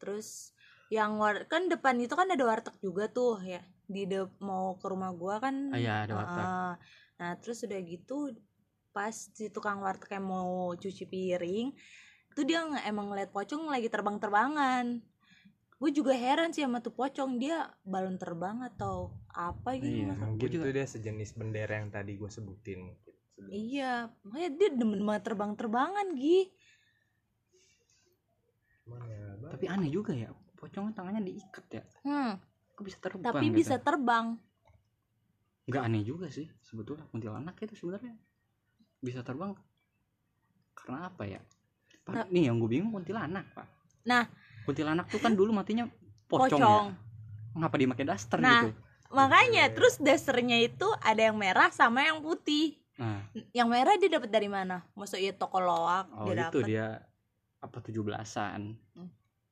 Speaker 2: Terus yang war kan depan itu kan ada warteg juga tuh ya di de mau ke rumah gua kan
Speaker 1: ah iya ada warteg
Speaker 2: Heeh. nah terus udah gitu pas si tukang warteg yang mau cuci piring tuh dia emang ngeliat pocong lagi terbang-terbangan gue juga heran sih sama tuh pocong dia balon terbang atau apa gitu
Speaker 1: Iya.
Speaker 3: mungkin
Speaker 1: juga-
Speaker 3: tuh dia sejenis bendera yang tadi gue sebutin mungkin.
Speaker 2: Iya makanya dia demen banget terbang-terbangan Gi
Speaker 3: Cuman ya,
Speaker 1: tapi aneh juga ya pocong tangannya diikat ya
Speaker 2: hmm,
Speaker 1: bisa terbang
Speaker 2: tapi
Speaker 1: gitu?
Speaker 2: bisa terbang.
Speaker 1: Nggak aneh juga sih sebetulnya kuntilanak itu sebenarnya. Bisa terbang karena apa ya? Pak,
Speaker 2: Nah.
Speaker 1: nih yang gue bingung kuntilanak pak.
Speaker 2: Nah.
Speaker 1: kuntilanak tuh kan dulu matinya pocong,
Speaker 2: pocong,
Speaker 1: ya ngapa dia pakai daster
Speaker 2: Nah.
Speaker 1: gitu?
Speaker 2: makanya
Speaker 3: Oke.
Speaker 2: terus dasarnya itu ada yang merah sama yang putih.
Speaker 1: Nah.
Speaker 2: Yang merah dia dapat dari mana? Maksud ya toko loak
Speaker 1: oh
Speaker 2: dia
Speaker 1: itu dia apa tujuh belasan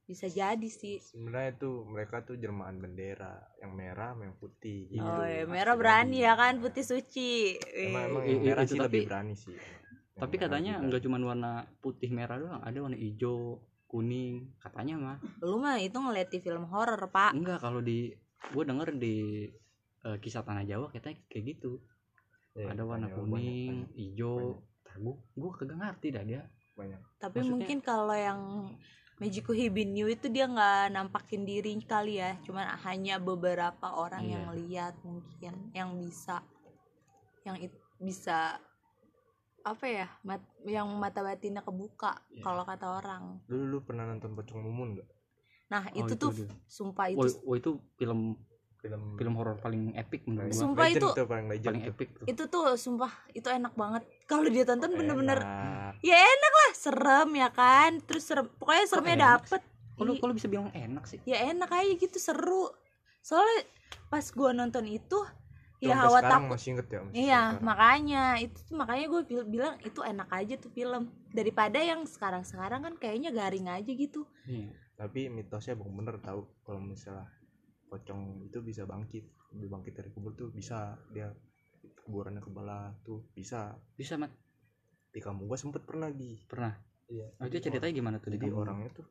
Speaker 2: bisa jadi sih.
Speaker 3: Sebenarnya tuh mereka tuh jelmaan bendera yang merah yang putih gitu.
Speaker 2: oh ya
Speaker 3: Bisa
Speaker 2: merah berani ya kan putih suci.
Speaker 3: Emang, emang yang merah
Speaker 1: itu
Speaker 3: sih
Speaker 1: tapi-
Speaker 3: lebih berani sih. emang. Yang
Speaker 1: tapi katanya
Speaker 3: lebih
Speaker 1: nggak cuma warna putih merah doang ada warna hijau kuning katanya mah.
Speaker 2: Lu mah itu ngeliat di film horor pak.
Speaker 1: Enggak kalau di gue denger di eh, kisah tanah Jawa katanya kayak gitu.
Speaker 3: Ya,
Speaker 1: ada warna
Speaker 3: banyak,
Speaker 1: kuning
Speaker 3: banyak,
Speaker 1: hijau. Gue gue kagak ngerti dah dia.
Speaker 3: Banyak.
Speaker 2: Tapi
Speaker 1: Maksudnya-
Speaker 2: mungkin kalau yang Magiku Hibin New itu dia nggak nampakin diri kali ya cuman hanya beberapa orang
Speaker 1: Iya.
Speaker 2: yang lihat mungkin yang bisa yang it- bisa apa ya mat, yang mata batinnya kebuka
Speaker 1: Iya.
Speaker 2: kalau kata orang
Speaker 3: dulu lu pernah nonton pocong mumun gak
Speaker 2: nah
Speaker 1: Oh,
Speaker 2: itu,
Speaker 1: itu
Speaker 2: tuh
Speaker 1: dia.
Speaker 2: sumpah itu
Speaker 1: Wah, wah, itu film
Speaker 3: film
Speaker 1: film horor paling epic menurut gua.
Speaker 2: Sumpah
Speaker 3: legend
Speaker 2: itu-
Speaker 3: tuh paling legend
Speaker 1: paling
Speaker 3: tuh.
Speaker 1: epic tuh.
Speaker 2: itu tuh sumpah itu enak banget kalau dia tonton bener-bener ya enak lah serem ya kan terus serem pokoknya seremnya
Speaker 1: enak
Speaker 2: dapet
Speaker 1: Kalau kalau bisa bilang enak sih.
Speaker 2: ya enak aja gitu seru soalnya pas gua nonton itu ya hawa takut
Speaker 3: masih inget ya masih
Speaker 2: iya
Speaker 3: sekarang.
Speaker 2: makanya itu tuh makanya gue bilang itu enak aja tuh film daripada yang sekarang sekarang kan kayaknya garing aja gitu
Speaker 1: Iya.
Speaker 3: tapi mitosnya bang bener tahu kalau misalnya pocong itu bisa bangkit Dia bangkit dari kubur tuh bisa dia kuburannya kebelah tuh bisa
Speaker 1: Bisa mat
Speaker 3: di kampung gua sempet pernah gi
Speaker 1: pernah.
Speaker 3: iya
Speaker 1: Oh, itu ceritanya gimana tuh di
Speaker 3: jadi
Speaker 1: kampung?
Speaker 3: orangnya tuh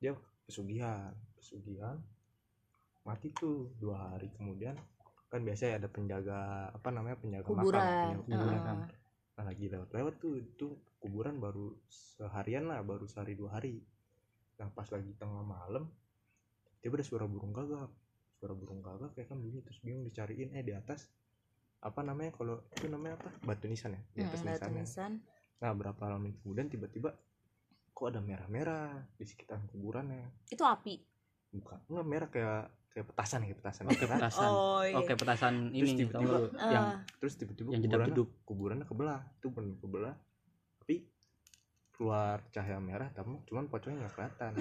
Speaker 3: dia pesugihan pesugihan mati tuh dua hari kemudian kan biasanya ada penjaga apa namanya penjaga
Speaker 2: kuburan
Speaker 3: makam penjaga kuburan.
Speaker 1: Kuburan.
Speaker 2: Heeh.
Speaker 3: Nah, lagi lewat-lewat tuh itu kuburan baru seharian lah baru sehari dua hari nah pas lagi tengah malam tiba ada suara burung gagak. Suara burung gagak kayak kan bunyi terus bingung dicariin. Eh di atas apa namanya kalau itu namanya apa? Batu nisan ya? Di atas
Speaker 2: Mm, batu nisan.
Speaker 3: Nah berapa lama kemudian tiba-tiba kok ada merah-merah di sekitar kuburannya?
Speaker 2: Itu api?
Speaker 3: Bukan. Enggak merah kayak kayak petasan kayak petasan.
Speaker 1: Oke
Speaker 3: merah.
Speaker 1: petasan.
Speaker 2: oh iya.
Speaker 1: Oke petasan
Speaker 3: Terus
Speaker 1: ini tau
Speaker 3: tiba-tiba,
Speaker 1: lu yang
Speaker 2: Ah,
Speaker 3: terus tiba-tiba
Speaker 1: yang
Speaker 3: kuburannya kuburannya kebelah. Itu benar kebelah keluar cahaya merah tapi cuman pocongnya nggak kelihatan.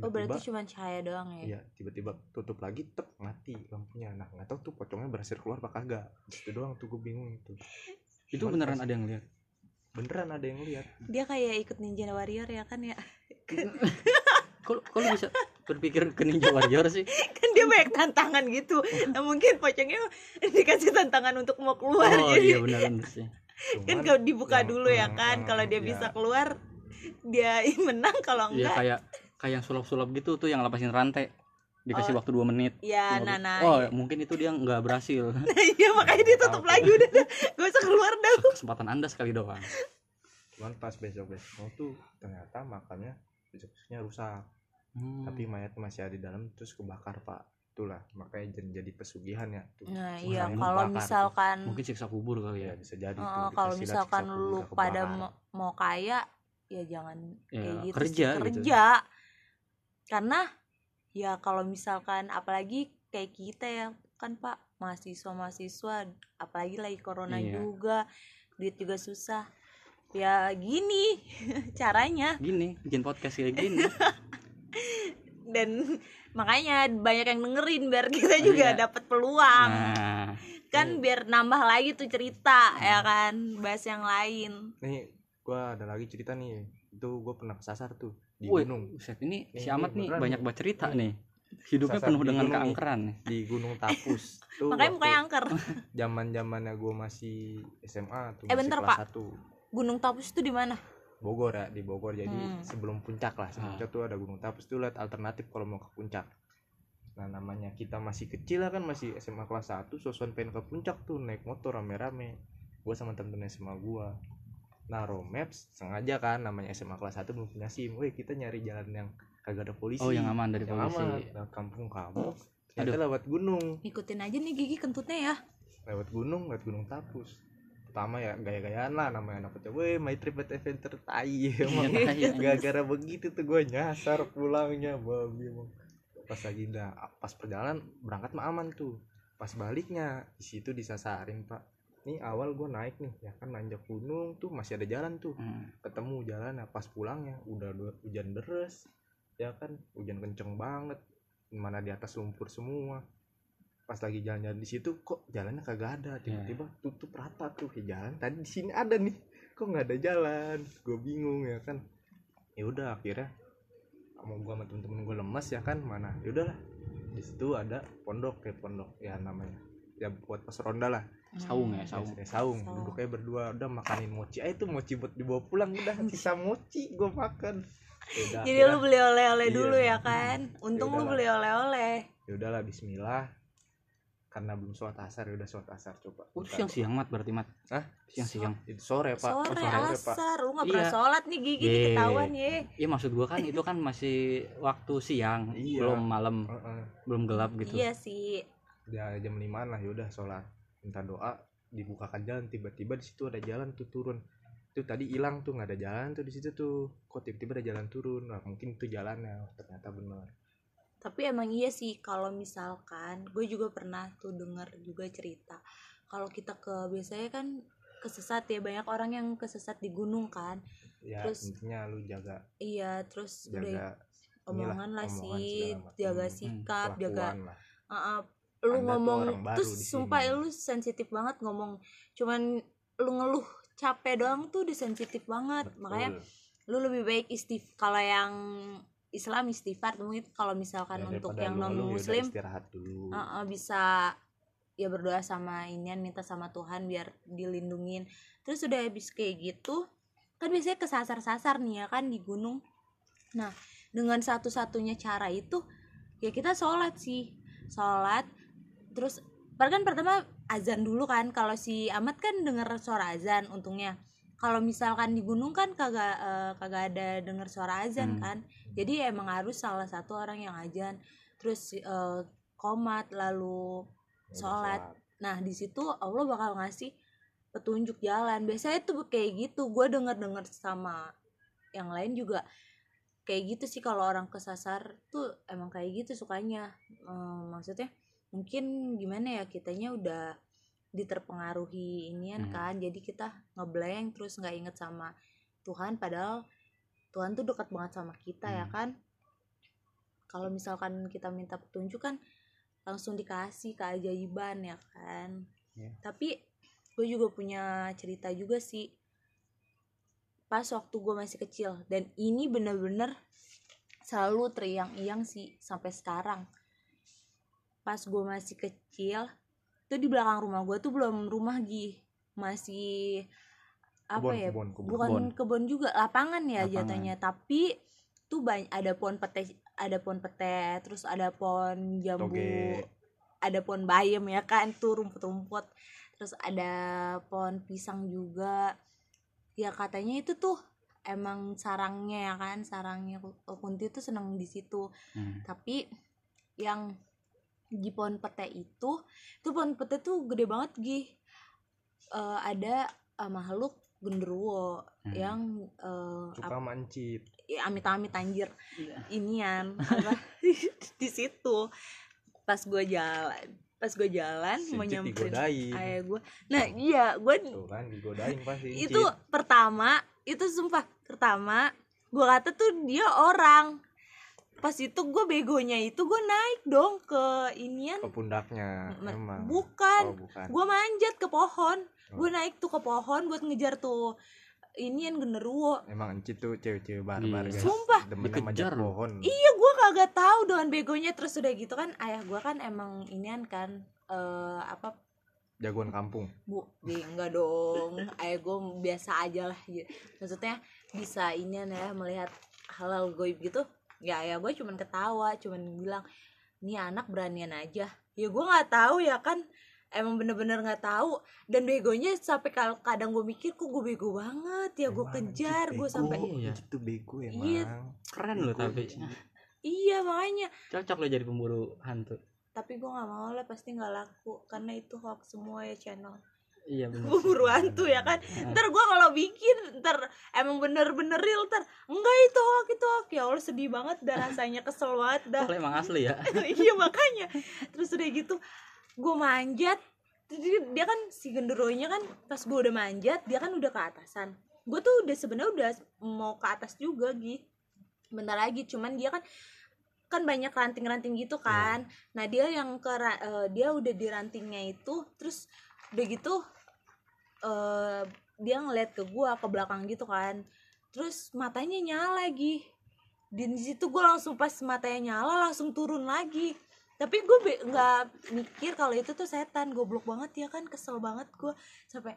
Speaker 2: Oh berarti
Speaker 3: tiba-tiba
Speaker 2: cuma cahaya doang ya?
Speaker 3: Iya tiba-tiba tutup lagi tep mati lampunya. Nah nggak tahu tuh pocongnya berhasil keluar apa kagak. Itu doang tuh gue bingung itu.
Speaker 1: Itu
Speaker 3: Cuman
Speaker 1: beneran
Speaker 3: pas-
Speaker 1: ada yang lihat.
Speaker 3: beneran ada yang lihat.
Speaker 2: Dia kayak ikut ninja warrior ya kan ya?
Speaker 1: Kok kok lu bisa berpikir ke Ninja Warrior sih?
Speaker 2: kan dia banyak tantangan gitu. Nah, mungkin pocongnya dikasih tantangan untuk mau keluar
Speaker 1: Oh
Speaker 2: jadi
Speaker 1: iya benar benar sih.
Speaker 2: kan
Speaker 3: Cuman
Speaker 2: kalau dibuka
Speaker 3: yang-
Speaker 2: dulu ya kan
Speaker 3: yang-
Speaker 2: kalau dia
Speaker 3: ya,
Speaker 2: bisa keluar dia menang kalau
Speaker 1: Iya
Speaker 2: enggak.
Speaker 1: kayak kayak yang sulap-sulap gitu tuh yang lepasin rantai. Dikasih
Speaker 2: Oh.
Speaker 1: waktu dua menit.
Speaker 2: Ya
Speaker 1: Cuma
Speaker 2: nah nah
Speaker 1: oh mungkin itu dia nggak berhasil.
Speaker 2: Iya makanya dia tutup lagi udah. Dah. gak usah keluar dah
Speaker 1: kesempatan anda sekali doang.
Speaker 3: Cuman pas besok besok tuh ternyata makamnya besok besoknya rusak.
Speaker 1: Hmm.
Speaker 3: tapi mayat masih ada di dalam terus kebakar pak. Itulah makanya jadi, jadi pesugihan ya tuh.
Speaker 2: Nah
Speaker 3: Wah,
Speaker 2: iya kalau
Speaker 3: bakar tuh.
Speaker 2: misalkan
Speaker 1: mungkin siksa kubur kali
Speaker 3: ya.
Speaker 1: Ya
Speaker 3: bisa jadi tuh
Speaker 2: kalau misalkan lu pada mau kaya ya jangan
Speaker 1: Ya,
Speaker 2: kayak gitu
Speaker 1: kerja
Speaker 2: sih,
Speaker 1: gitu.
Speaker 2: kerja. Karena ya kalau misalkan apalagi kayak kita ya kan pak mahasiswa mahasiswa apalagi lagi corona
Speaker 1: Iya.
Speaker 2: juga duit juga susah. Ya gini caranya.
Speaker 1: Gini bikin podcast kayak gini.
Speaker 2: Dan makanya banyak yang dengerin biar kita juga
Speaker 1: Iya.
Speaker 2: dapat peluang.
Speaker 1: Nah
Speaker 2: kan biar nambah lagi tuh cerita ya kan bahas yang lain.
Speaker 3: Nih gua ada lagi cerita nih itu gua pernah kesasar tuh di
Speaker 1: woi
Speaker 3: gunung.
Speaker 1: Buset, ini si Amat nih banyak banget cerita
Speaker 3: Nih.
Speaker 1: nih. Hidupnya
Speaker 3: Sasar
Speaker 1: penuh dengan
Speaker 3: gunung.
Speaker 1: keangkeran nih.
Speaker 3: Di Gunung Tapus. Tuh
Speaker 2: makanya mukanya angker.
Speaker 3: Zaman zamannya gua masih SMA tuh
Speaker 2: Eh,
Speaker 3: masih
Speaker 2: bentar,
Speaker 3: kelas
Speaker 2: Pak.
Speaker 3: 1
Speaker 2: Gunung Tapus itu di mana?
Speaker 3: Bogor ya di Bogor. Jadi
Speaker 2: Hmm.
Speaker 3: sebelum puncak lah sebelum
Speaker 1: Ah.
Speaker 3: puncak tuh ada Gunung Tapus tuh lihat alternatif kalau mau ke puncak. Nah namanya kita masih kecil lah kan masih SMA kelas 1 sosuan pengen ke puncak tuh naik motor rame-rame. Gua sama temen-temen SMA gua naruh maps sengaja kan namanya SMA kelas 1 belum punya SIM. Weh kita nyari jalan yang kagak ada polisi.
Speaker 1: Oh yang aman dari
Speaker 3: yang
Speaker 1: polisi.
Speaker 3: aman nah, kampung kamu. Ternyata lewat gunung.
Speaker 2: Ikutin aja nih gigi kentutnya ya.
Speaker 3: Lewat gunung lewat gunung Tapus. Pertama ya gaya-gayaan lah namanya anak kecil. Weh my trip at adventure tai. Emang
Speaker 1: Iya, iya.
Speaker 3: gara-gara begitu tuh gue nyasar pulangnya babi emang pas lagi dah pas perjalanan berangkat mah aman tuh. Pas baliknya di situ disasarin pak ini awal gue naik nih ya kan nanjak gunung tuh masih ada jalan tuh.
Speaker 1: Hmm.
Speaker 3: ketemu jalan nah pas pulangnya udah du- hujan deres ya kan? Hujan kenceng banget mana di atas lumpur semua. Pas lagi jalan-jalan di situ kok jalannya kagak ada? Tiba-tiba tutup rata tuh ya jalan tadi di sini ada nih. Kok nggak ada jalan? Gue bingung ya kan? Ya udah akhirnya mau gua sama temen-temen gue lemes ya kan? Mana ya udahlah. Di situ ada pondok kayak pondok ya namanya ya buat pas ronda lah.
Speaker 1: Saung ya
Speaker 3: Ya,
Speaker 1: saung.
Speaker 3: Saya saung.
Speaker 2: Saung.
Speaker 3: duduknya berdua udah makanin mochi. Ah itu mochi buat dibawa pulang udah sisa mochi gue makan. Ya udah,
Speaker 2: jadi
Speaker 3: akhirnya-
Speaker 2: lu beli oleh-oleh
Speaker 3: Iya.
Speaker 2: dulu ya kan? Untung lu beli oleh-oleh.
Speaker 3: Ya udahlah Bismillah. Karena belum sholat asar ya udah sholat asar coba.
Speaker 1: Oh, itu
Speaker 3: Buka.
Speaker 1: siang-siang mat berarti mat?
Speaker 3: Hah?
Speaker 1: siang-siang.
Speaker 3: Itu sore pak.
Speaker 2: Sore,
Speaker 3: Oh, Pak.
Speaker 2: asar lu nggak pernah
Speaker 1: Iya.
Speaker 2: sholat nih gigi nih
Speaker 1: Ye.
Speaker 2: ketahuan ya
Speaker 1: Iya maksud gua kan itu kan masih waktu siang
Speaker 3: Iya.
Speaker 1: belum malam belum gelap gitu.
Speaker 2: Iya sih
Speaker 3: ya jam lima lah ya udah sholat. Minta doa dibukakan jalan tiba-tiba di situ ada jalan tuh turun. Itu tadi hilang tuh nggak ada jalan tuh di situ tuh. Kok tiba-tiba ada jalan turun? Nah mungkin itu jalannya ternyata benar.
Speaker 2: Tapi emang iya sih kalau misalkan gue juga pernah tuh denger juga cerita. Kalau kita ke biasanya kan kesesat ya banyak orang yang kesesat di gunung kan.
Speaker 3: Ya
Speaker 2: Terus-
Speaker 3: intinya lu jaga.
Speaker 2: Iya terus udah
Speaker 3: jaga
Speaker 2: omongan lah
Speaker 3: omongan
Speaker 2: sih jaga
Speaker 3: Hmm,
Speaker 2: sikap jaga
Speaker 3: lah.
Speaker 2: Uh, uh, lu
Speaker 3: tuh
Speaker 2: ngomong terus sumpah
Speaker 3: sini.
Speaker 2: lu sensitif banget ngomong. Cuman lu ngeluh capek doang tuh udah sensitif banget. Makanya
Speaker 3: Betul.
Speaker 2: lu lebih baik istif kalau yang Islam istighfar mungkin kalau misalkan
Speaker 3: Ya,
Speaker 2: untuk yang non
Speaker 3: ya
Speaker 2: muslim
Speaker 3: istirahat dulu.
Speaker 2: uh, uh, bisa ya berdoa sama inian minta sama Tuhan biar dilindungin. Terus udah habis kayak gitu kan biasanya kesasar-sasar nih ya kan di gunung. Nah dengan satu-satunya cara itu ya kita sholat sih. Sholat terus Padahal kan pertama azan dulu kan kalau si Ahmad kan denger suara azan untungnya. Kalau misalkan di gunung kan kagak eh, kagak ada denger suara azan
Speaker 1: Hmm.
Speaker 2: kan. Jadi emang harus salah satu orang yang azan. Terus eh, komat lalu sholat. nah di situ Allah bakal ngasih petunjuk jalan. Biasanya tuh kayak gitu. Gue denger denger sama yang lain juga kayak gitu sih kalau orang kesasar tuh emang kayak gitu sukanya. Eh, maksudnya mungkin gimana ya kitanya udah diterpengaruhi inian
Speaker 1: Hmm.
Speaker 2: kan jadi kita ngeblank terus nggak inget sama Tuhan padahal Tuhan tuh dekat banget sama kita ya
Speaker 1: Hmm.
Speaker 2: kan kalau misalkan kita minta petunjuk kan langsung dikasih keajaiban ya kan
Speaker 1: Iya.
Speaker 2: tapi gue juga punya cerita juga sih pas waktu gue masih kecil dan ini bener-bener selalu teriang-iang sih sampai sekarang pas gue masih kecil tuh di belakang rumah gue tuh belum rumah gi masih apa
Speaker 3: Kebun,
Speaker 2: ya
Speaker 3: kebun, kebun.
Speaker 2: bukan kebun juga lapangan ya
Speaker 1: Lapangan.
Speaker 2: jatuhnya tapi tuh banyak ada pohon pete ada pohon pete terus ada pohon jambu
Speaker 3: Toge.
Speaker 2: ada pohon bayam ya kan tuh rumput-rumput terus ada pohon pisang juga ya katanya itu tuh emang sarangnya ya kan sarangnya kunti tuh seneng di situ
Speaker 1: Hmm.
Speaker 2: tapi yang di pohon pete itu tuh pohon pete tuh gede banget gi. Eh, ada eh, makhluk genderuwo
Speaker 1: Hmm.
Speaker 2: yang eh,
Speaker 3: suka mancit.
Speaker 2: Ya, amit-amit anjir.
Speaker 1: Iya.
Speaker 2: inian apa? Di situ. Pas gue jalan pas gue jalan
Speaker 3: si
Speaker 2: mau nyamperin ayah gue nah iya gue
Speaker 3: tuh kan digodain pasti
Speaker 2: itu pertama itu sumpah pertama gue kata tuh dia orang pas itu gue begonya itu gue naik dong ke inian.
Speaker 3: Ke pundaknya emang.
Speaker 2: Bukan.
Speaker 3: Oh bukan.
Speaker 2: Gue manjat ke pohon.
Speaker 3: Oh.
Speaker 2: gue naik tuh ke pohon buat ngejar tuh inian genderuwo.
Speaker 3: Emang encit tuh cewek-cewek barbar
Speaker 1: Iya.
Speaker 3: guys.
Speaker 2: Sumpah.
Speaker 1: Dikejar
Speaker 3: pohon.
Speaker 2: Iya gue kagak tahu dengan begonya. Terus udah gitu kan ayah gue kan emang inian kan eh apa?
Speaker 3: Jagoan kampung.
Speaker 2: Bu di enggak dong. Ayah gue biasa aja lah. Gitu. maksudnya bisa inian ya melihat halal goib gitu ya ayah gue cuman ketawa cuman bilang ini anak beranian aja. Ya gue nggak tahu ya kan? Emang bener-bener nggak tahu. Dan begonya sampai kal- kadang gue mikir kok gue bego banget ya? Gue kejar gue sampai
Speaker 1: Iya.
Speaker 3: Encit tuh bego emang.
Speaker 2: Iya.
Speaker 1: keren loh
Speaker 3: Bego,
Speaker 1: tapi
Speaker 2: iya makanya.
Speaker 1: Cocok lo jadi pemburu hantu.
Speaker 2: Tapi gue nggak mau lah pasti nggak laku karena itu hoax semua ya channel
Speaker 1: iya
Speaker 2: buru hantu ya kan? Ntar gue kalau bikin ntar emang bener-bener real ntar enggak itu hoax itu hoax. Ya Allah sedih banget dah rasanya kesel banget dah.
Speaker 1: Soalnya emang asli ya.
Speaker 2: Iya makanya. Terus udah gitu gue manjat. Jadi dia kan si genderuwonya kan pas gue udah manjat dia kan udah ke atasan. Gue tuh udah sebenarnya udah mau ke atas juga gitu bentar lagi cuman dia kan kan banyak ranting-ranting gitu kan. Nah dia yang ke eh, dia udah di rantingnya itu terus udah gitu eh dia ngeliat ke gua ke belakang gitu kan. Terus matanya nyala lagi. Di situ gue langsung pas matanya nyala langsung turun lagi. Tapi gue nggak mikir kalau itu tuh setan. Goblok banget ya kan kesel banget gue sampai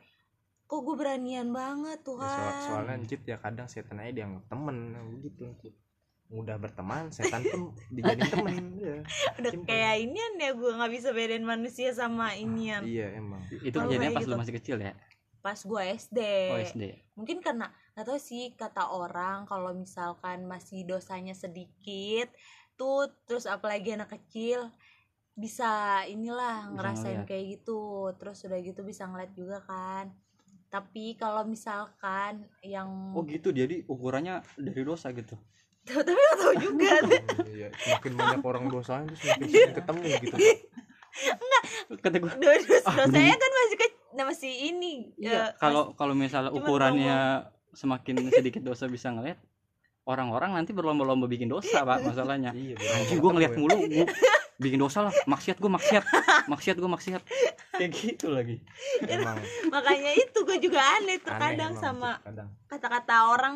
Speaker 2: kok gue beranian banget
Speaker 3: Ya,
Speaker 2: Tuhan?
Speaker 3: soal- soalnya ya kadang setan aja dianggap temen Encit. Mudah berteman setan pun dijadiin temen ya.
Speaker 2: udah
Speaker 3: simple.
Speaker 2: kayak inian ya gue nggak bisa bedain manusia sama inian.
Speaker 3: iya emang.
Speaker 1: Itu
Speaker 2: Kalau
Speaker 1: kejadiannya pas
Speaker 2: gitu.
Speaker 1: lu masih kecil ya?
Speaker 2: Pas gue SD
Speaker 1: oh SD
Speaker 2: mungkin karena nggak tahu sih kata orang kalau misalkan masih dosanya sedikit tuh terus apalagi anak kecil bisa inilah
Speaker 1: Bisa
Speaker 2: ngerasain
Speaker 1: ngeliat.
Speaker 2: kayak gitu. Terus udah gitu bisa ngeliat juga kan. Tapi kalau misalkan yang
Speaker 1: oh gitu. Jadi ukurannya dari dosa gitu
Speaker 2: tapi nggak tahu juga.
Speaker 3: iya semakin banyak orang dosanya tuh semakin sering ketemu gitu.
Speaker 1: Kata gue
Speaker 2: dos
Speaker 1: Ah,
Speaker 2: dosanya kan masih ke nah, masih ini
Speaker 1: iya
Speaker 2: eh,
Speaker 1: kalau kalau misalnya ukurannya semakin sedikit dosa bisa ngeliat orang-orang nanti berlomba-lomba bikin dosa pak masalahnya.
Speaker 3: Iya
Speaker 1: anjing gue ngeliat mulu gua bikin dosa lah maksiat gue maksiat. Maksiat gue maksiat. Kayak gitu lagi.
Speaker 3: Emang.
Speaker 2: makanya itu gue juga aneh
Speaker 3: aneh
Speaker 2: terkadang
Speaker 3: emang,
Speaker 2: sama kata-kata orang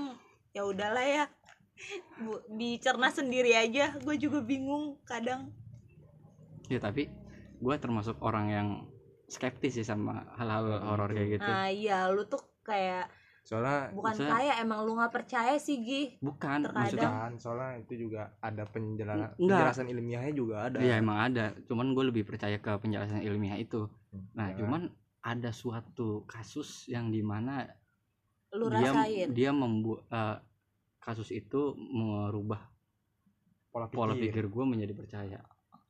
Speaker 2: ya udahlah ya Bu, dicerna sendiri aja. Gue juga bingung kadang.
Speaker 1: Ya tapi gue termasuk orang yang skeptis sih sama hal-hal horor kayak gitu.
Speaker 2: Nah iya lu tuh kayak
Speaker 3: soalnya
Speaker 2: bukan
Speaker 1: Maksudnya-
Speaker 2: kaya emang lu nggak percaya sih Gi.
Speaker 1: Bukan
Speaker 2: Terkadang-
Speaker 1: maksudnya
Speaker 3: soalnya itu juga ada penjelasan penjelasan ilmiahnya juga ada.
Speaker 1: Iya emang ada, cuman gue lebih percaya ke penjelasan ilmiah itu. Nah,
Speaker 3: Ya.
Speaker 1: cuman ada suatu kasus yang di mana
Speaker 2: lu
Speaker 1: dia
Speaker 2: rasain?
Speaker 1: dia membuat kasus itu merubah
Speaker 3: pola pikir,
Speaker 1: pola pikir gue menjadi percaya.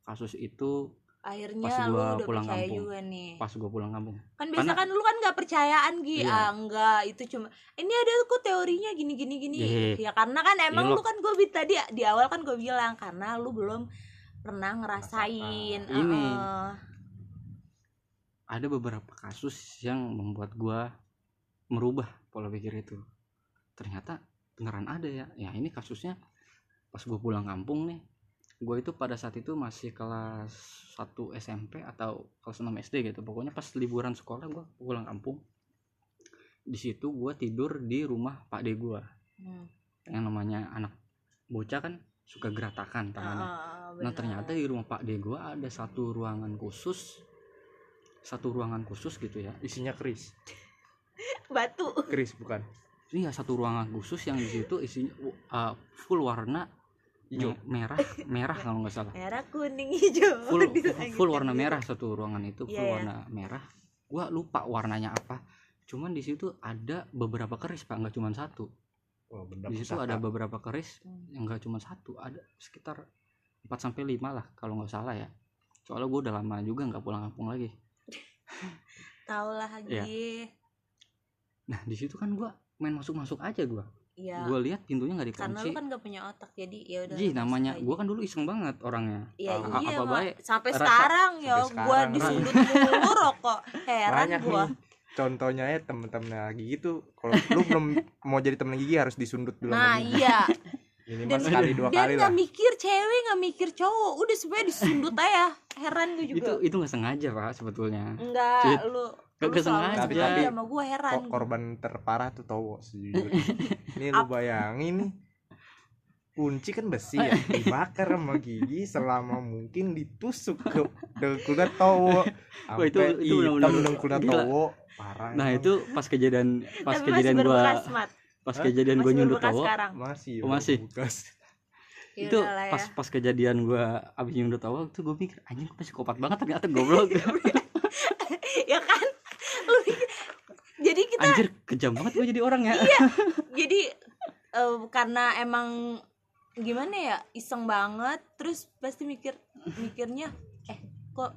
Speaker 1: Kasus itu
Speaker 2: akhirnya
Speaker 1: pas
Speaker 2: lu
Speaker 1: gua
Speaker 2: udah
Speaker 1: pulang
Speaker 2: percaya
Speaker 1: kampung.
Speaker 2: juga nih
Speaker 1: pas gue pulang kampung.
Speaker 2: kan biasa
Speaker 1: Karena-
Speaker 2: kan lu kan nggak percayaan Gi
Speaker 1: Iya.
Speaker 2: ah enggak itu cuma ini ada kok teorinya gini gini gini
Speaker 1: Iya.
Speaker 2: ya karena kan emang
Speaker 1: Iya,
Speaker 2: lu kan gue tadi di awal kan gue bilang karena lu belum pernah ngerasain
Speaker 1: Merasakan. Ini.
Speaker 2: Heeh.
Speaker 1: Ada beberapa kasus yang membuat gue merubah pola pikir itu. Ternyata beneran ada ya. Ya ini kasusnya pas gue pulang kampung nih. Gue itu pada saat itu masih kelas 1 SMP atau kelas 6 SD gitu. Pokoknya pas liburan sekolah gue pulang kampung. Di situ gue tidur di rumah Pak De gue.
Speaker 2: Hmm.
Speaker 1: Yang namanya anak bocah kan suka geratakan tangannya.
Speaker 2: Ah,
Speaker 1: Nah ternyata di rumah Pak De gua ada satu ruangan khusus satu ruangan khusus gitu ya
Speaker 3: isinya keris
Speaker 2: batu
Speaker 3: keris bukan
Speaker 1: iya satu ruangan khusus yang di situ isinya uh, full warna
Speaker 3: hijau.
Speaker 1: me- merah merah kalau nggak salah.
Speaker 2: Merah kuning hijau.
Speaker 1: Full
Speaker 2: Dilanjutin
Speaker 1: full warna
Speaker 2: gitu.
Speaker 1: merah satu ruangan itu full
Speaker 2: Iya, iya.
Speaker 1: warna merah. Gua lupa warnanya apa. Cuman di situ ada beberapa keris pak. Nggak cuma satu.
Speaker 3: Oh, benda
Speaker 1: di situ ada beberapa keris
Speaker 2: Hmm.
Speaker 1: yang nggak cuma satu. Ada sekitar 4 sampai lima lah kalau nggak salah ya. Soalnya gue udah lama juga nggak pulang kampung lagi.
Speaker 2: Tau lah
Speaker 1: Iya.
Speaker 2: Gi.
Speaker 1: Nah di situ kan gua main masuk masuk aja gua.
Speaker 2: Iya.
Speaker 1: gue lihat pintunya nggak
Speaker 2: karena
Speaker 1: dikunci
Speaker 2: lu kan gak punya otak jadi ya udah
Speaker 1: Ji
Speaker 2: masuk
Speaker 1: namanya gue kan dulu iseng banget orangnya.
Speaker 2: Iya
Speaker 3: Tahu.
Speaker 1: A-
Speaker 2: iya
Speaker 1: apa
Speaker 2: Mak.
Speaker 1: baik?
Speaker 2: Sampai
Speaker 1: rasa-
Speaker 2: sekarang ya
Speaker 3: sekarang,
Speaker 2: disundut mulu rokok. Heran
Speaker 3: nih. Contohnya ya temen-temen Gigi tuh kalau lu belum mau jadi temen Gigi harus disundut dulu
Speaker 2: nah iya.
Speaker 3: Minimal
Speaker 2: Dan-
Speaker 3: sekali dua
Speaker 2: dan
Speaker 3: kali
Speaker 2: nggak
Speaker 3: lah.
Speaker 2: mikir cewek nggak mikir cowok. Udah supaya disundut aja. Heran gue
Speaker 1: itu
Speaker 2: juga.
Speaker 1: Itu nggak sengaja pak sebetulnya.
Speaker 2: Enggak lu
Speaker 1: Nggak
Speaker 2: lu selalu
Speaker 1: sengaja.
Speaker 2: seperti
Speaker 3: Tapi-
Speaker 2: sama gue heran
Speaker 3: kok korban terparah tuh Towo sejujurnya ini lu bayangin nih kunci kan besi ya dibakar sama gigi selama mungkin ditusuk ke dengkulnya Towo
Speaker 1: Wah, itu-
Speaker 3: sampai
Speaker 1: itu
Speaker 3: hitam dengkulnya. Towo parah
Speaker 1: nah
Speaker 3: emang.
Speaker 1: itu pas kejadian pas
Speaker 2: tapi masih
Speaker 1: kejadian gue
Speaker 2: berbekas mat
Speaker 1: pas
Speaker 3: Hah?
Speaker 1: kejadian gue
Speaker 2: masih
Speaker 1: nyundut
Speaker 2: sekarang
Speaker 3: masih
Speaker 1: Oh, masih?
Speaker 2: Ya
Speaker 1: itu
Speaker 2: ya.
Speaker 1: pas pas kejadian gue abis nyundut tawo itu gue mikir anjing gue psikopat banget ternyata goblok
Speaker 2: ya kan jadi kita
Speaker 1: anjir kejam banget gue jadi orang ya.
Speaker 2: Iya. jadi eh, karena emang gimana ya iseng banget terus pasti mikir mikirnya eh kok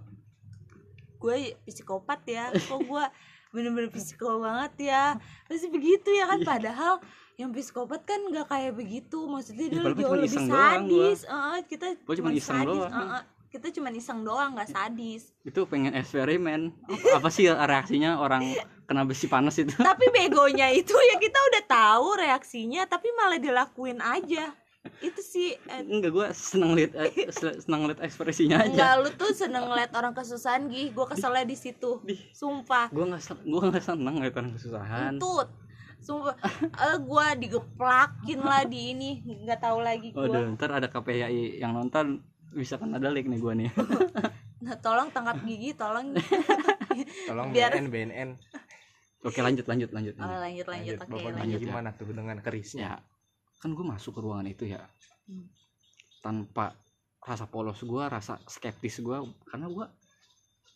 Speaker 2: gue psikopat ya? Kok gue bener-bener psiko banget ya? Pasti begitu ya kan?
Speaker 1: Iya.
Speaker 2: padahal yang psikopat kan nggak kayak begitu. Maksudnya
Speaker 1: Iya,
Speaker 2: dia
Speaker 1: padahal
Speaker 2: jauh lebih sadis Eh, kita
Speaker 1: Gua cuma iseng
Speaker 2: sadis
Speaker 1: doang.
Speaker 2: eh, kita cuma iseng doang nggak sadis.
Speaker 1: Itu pengen eksperimen. Apa sih reaksinya orang kena besi panas itu?
Speaker 2: Tapi begonya itu ya kita udah tahu reaksinya tapi malah dilakuin aja. Itu sih eh,
Speaker 1: enggak gue seneng liat eh, seneng liat ekspresinya aja.
Speaker 2: Enggak lu tuh seneng ngeliat orang kesusahan gih gue keselnya di situ. Sumpah.
Speaker 1: gue nggak gue nggak seneng ngeliat orang kesusahan.
Speaker 2: Entut sumpah. Eh gue digeplakin lah di ini. Nggak tahu lagi gue
Speaker 1: ntar ada KPI yang nonton bisa kena dalik nih gue nih.
Speaker 2: nah tolong tangkap gigi tolong
Speaker 3: tolong
Speaker 2: Biar-
Speaker 3: BNN BNN
Speaker 1: Oke lanjut lanjut lanjut.
Speaker 2: Oh,
Speaker 1: lanjut.
Speaker 2: lanjut lanjut oke
Speaker 3: Bapak
Speaker 2: lanjut
Speaker 3: gimana tuh dengan kerisnya
Speaker 1: Ya kan gue masuk ke ruangan itu ya
Speaker 2: Hmm.
Speaker 1: tanpa rasa polos gue, rasa skeptis gue karena gue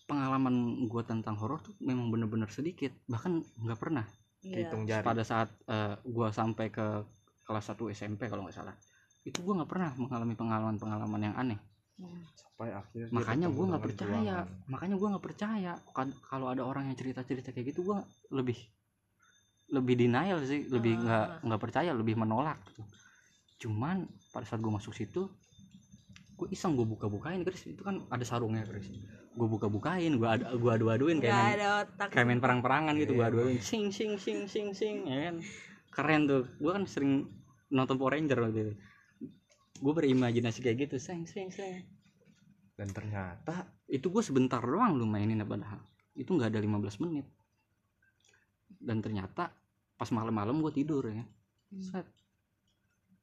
Speaker 1: pengalaman gue tentang horor tuh memang bener-bener sedikit bahkan nggak pernah
Speaker 2: Iya.
Speaker 3: hitung jari
Speaker 1: pada saat eh, gue sampai ke kelas 1 SMP kalau nggak salah itu gue nggak pernah mengalami pengalaman-pengalaman yang aneh.
Speaker 2: Hmm.
Speaker 3: sampai akhirnya
Speaker 1: makanya gue nggak percaya.
Speaker 3: ruangan.
Speaker 1: makanya gue nggak percaya. Kalau ada orang yang cerita cerita kayak gitu gue lebih lebih denial sih. Lebih
Speaker 2: Ah.
Speaker 1: nggak nggak percaya lebih menolak gitu. cuman pada saat gue masuk situ gue iseng gue buka bukain Chris. Itu kan ada sarungnya Chris. Gue buka bukain gue ada gue adu aduin kayak main
Speaker 2: ada otak.
Speaker 1: kayak main perang perangan gitu gue
Speaker 3: Iya,
Speaker 1: adu aduin sing sing sing sing sing ya kan. Keren tuh. Gue kan sering nonton Power Ranger waktu itu gue berimajinasi kayak gitu sing sing sing
Speaker 3: dan ternyata
Speaker 1: itu gue sebentar doang lu mainin padahal itu nggak ada 15 menit. Dan ternyata pas malam-malam gue tidur ya.
Speaker 2: Hmm.
Speaker 1: set.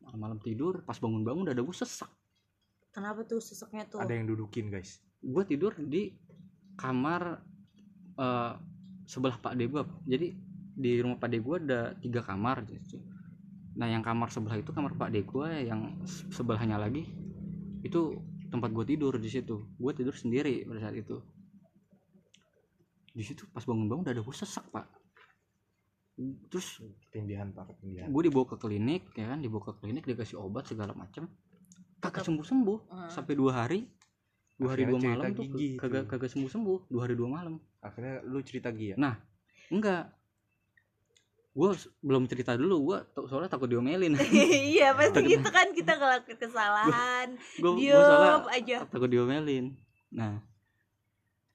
Speaker 1: Malam-malam tidur pas bangun-bangun dada gue sesak.
Speaker 2: Kenapa tuh seseknya tuh?
Speaker 3: Ada yang dudukin guys.
Speaker 1: Gue tidur di kamar eh, sebelah pak de gue jadi di rumah pak gue ada tiga kamar gitu. Nah yang kamar sebelah itu kamar pak gue yang se- sebelahnya lagi itu tempat gue tidur di situ. Gue tidur sendiri pada saat itu. Di situ pas bangun-bangun udah ada gue sesak pak. Terus
Speaker 3: ketindihan pak ketindihan
Speaker 1: gue dibawa ke klinik ya kan dibawa ke klinik dikasih obat segala macam kagak sembuh sembuh
Speaker 2: Heeh.
Speaker 1: sampai dua hari dua hari
Speaker 3: Akhirnya
Speaker 1: dua malam tuh kagak kagak sembuh sembuh dua hari dua malam.
Speaker 3: Akhirnya lu cerita Gia
Speaker 1: Nah. enggak gue belum cerita dulu gue soalnya takut diomelin.
Speaker 2: Iya pasti
Speaker 1: Takut-
Speaker 2: gitu kan kita ngelakuin kesalahan.
Speaker 1: Gue
Speaker 2: diem aja.
Speaker 1: takut diomelin. Nah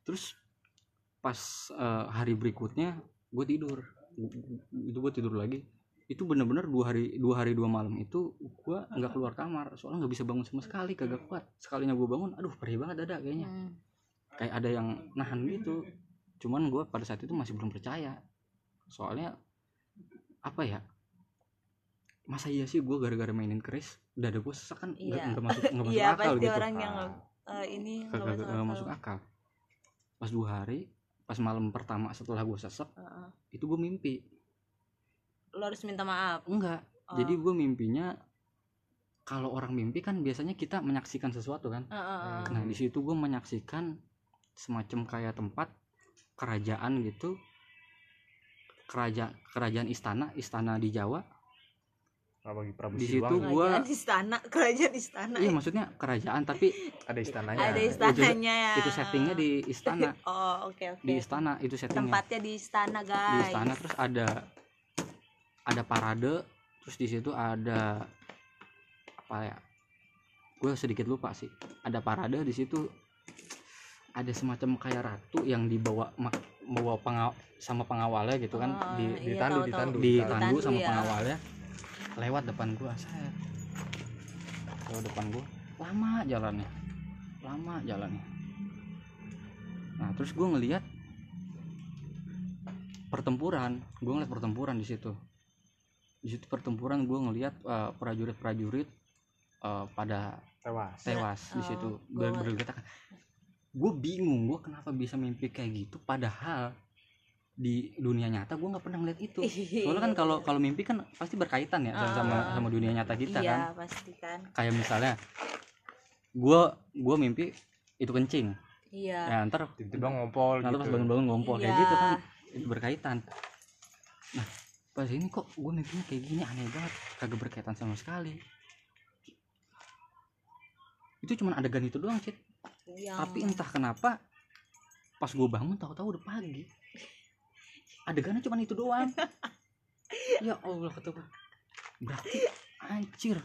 Speaker 1: terus pas eh, hari berikutnya gue tidur. Itu gue tidur lagi. Itu bener-bener dua hari dua hari dua malam itu gue nggak keluar kamar. Soalnya nggak bisa bangun sama sekali kagak kuat. Sekalinya gue bangun aduh perih banget dada kayaknya.
Speaker 2: Hmm.
Speaker 1: kayak ada yang nahan gitu. Cuman gue pada saat itu masih belum percaya. Soalnya apa ya masa iya sih gue gara-gara mainin keris dada gue sesak kan nggak
Speaker 2: Iya.
Speaker 1: nggak masuk nggak masuk
Speaker 2: iya
Speaker 1: akal
Speaker 2: pasti
Speaker 1: gitu
Speaker 2: orang yang eh, ini nggak masuk
Speaker 1: nggak
Speaker 2: akal.
Speaker 1: masuk akal pas dua hari pas malam pertama setelah gue sesek
Speaker 2: Heeh.
Speaker 1: itu gue mimpi
Speaker 2: lo harus minta maaf
Speaker 1: enggak
Speaker 2: Oh.
Speaker 1: jadi gue mimpinya kalau orang mimpi kan biasanya kita menyaksikan sesuatu kan
Speaker 2: Heeh, heeh.
Speaker 1: nah di situ gue menyaksikan semacam kayak tempat kerajaan gitu kerajaan kerajaan istana istana di Jawa.
Speaker 3: Bagi Prabu
Speaker 1: Di situ gua-
Speaker 2: kerajaan istana kerajaan istana.
Speaker 1: Iya maksudnya kerajaan tapi
Speaker 3: ada istananya.
Speaker 2: Ada
Speaker 1: itu-
Speaker 2: istananya. ya
Speaker 1: itu settingnya di istana.
Speaker 2: Oh oke oke.
Speaker 1: Di istana itu settingnya.
Speaker 2: Tempatnya di istana
Speaker 1: di
Speaker 2: guys.
Speaker 1: istana terus ada ada parade terus di situ ada apa ya gue sedikit lupa sih. Ada parade di situ ada semacam kayak ratu yang dibawa bawa pengaw sama pengawalnya gitu kan.
Speaker 2: Oh,
Speaker 1: di
Speaker 2: iya,
Speaker 3: ditandu,
Speaker 2: tahu, tahu.
Speaker 3: ditandu.
Speaker 1: ditandu
Speaker 2: Ditandu,
Speaker 1: sama
Speaker 2: ya.
Speaker 1: pengawalnya. Lewat depan gua saya. Lewat depan gua. Lama jalannya. Lama jalannya. Nah terus gua ngelihat pertempuran. Gua ngeliat pertempuran di situ. Di situ pertempuran gua ngelihat eh, prajurit-prajurit eh, pada
Speaker 3: tewas.
Speaker 1: tewas di
Speaker 2: Oh,
Speaker 1: situ.
Speaker 2: Gua-
Speaker 1: ber bergetakan gue bingung gue kenapa bisa mimpi kayak gitu padahal di dunia nyata gue nggak pernah ngeliat itu. Soalnya kan kalau kalau mimpi kan pasti berkaitan ya sama sama,
Speaker 2: Ah.
Speaker 1: sama dunia nyata kita
Speaker 2: iya
Speaker 1: kan.
Speaker 2: pasti kan.
Speaker 1: Kayak misalnya gue gue mimpi itu kencing.
Speaker 2: Iya.
Speaker 1: Ya ntar
Speaker 3: tiba-tiba ngompol
Speaker 1: nanti pas
Speaker 3: gitu.
Speaker 1: bangun-bangun ngompol kayak
Speaker 2: Iya.
Speaker 1: gitu kan itu berkaitan. Nah pas ini kok gue mimpinya kayak gini aneh banget kagak berkaitan sama sekali. Itu cuma adegan itu doang cit
Speaker 2: yang
Speaker 1: tapi entah kenapa pas gue bangun tahu-tahu udah pagi. Adegannya cuma itu doang. Ya allah kata gue berarti anjir.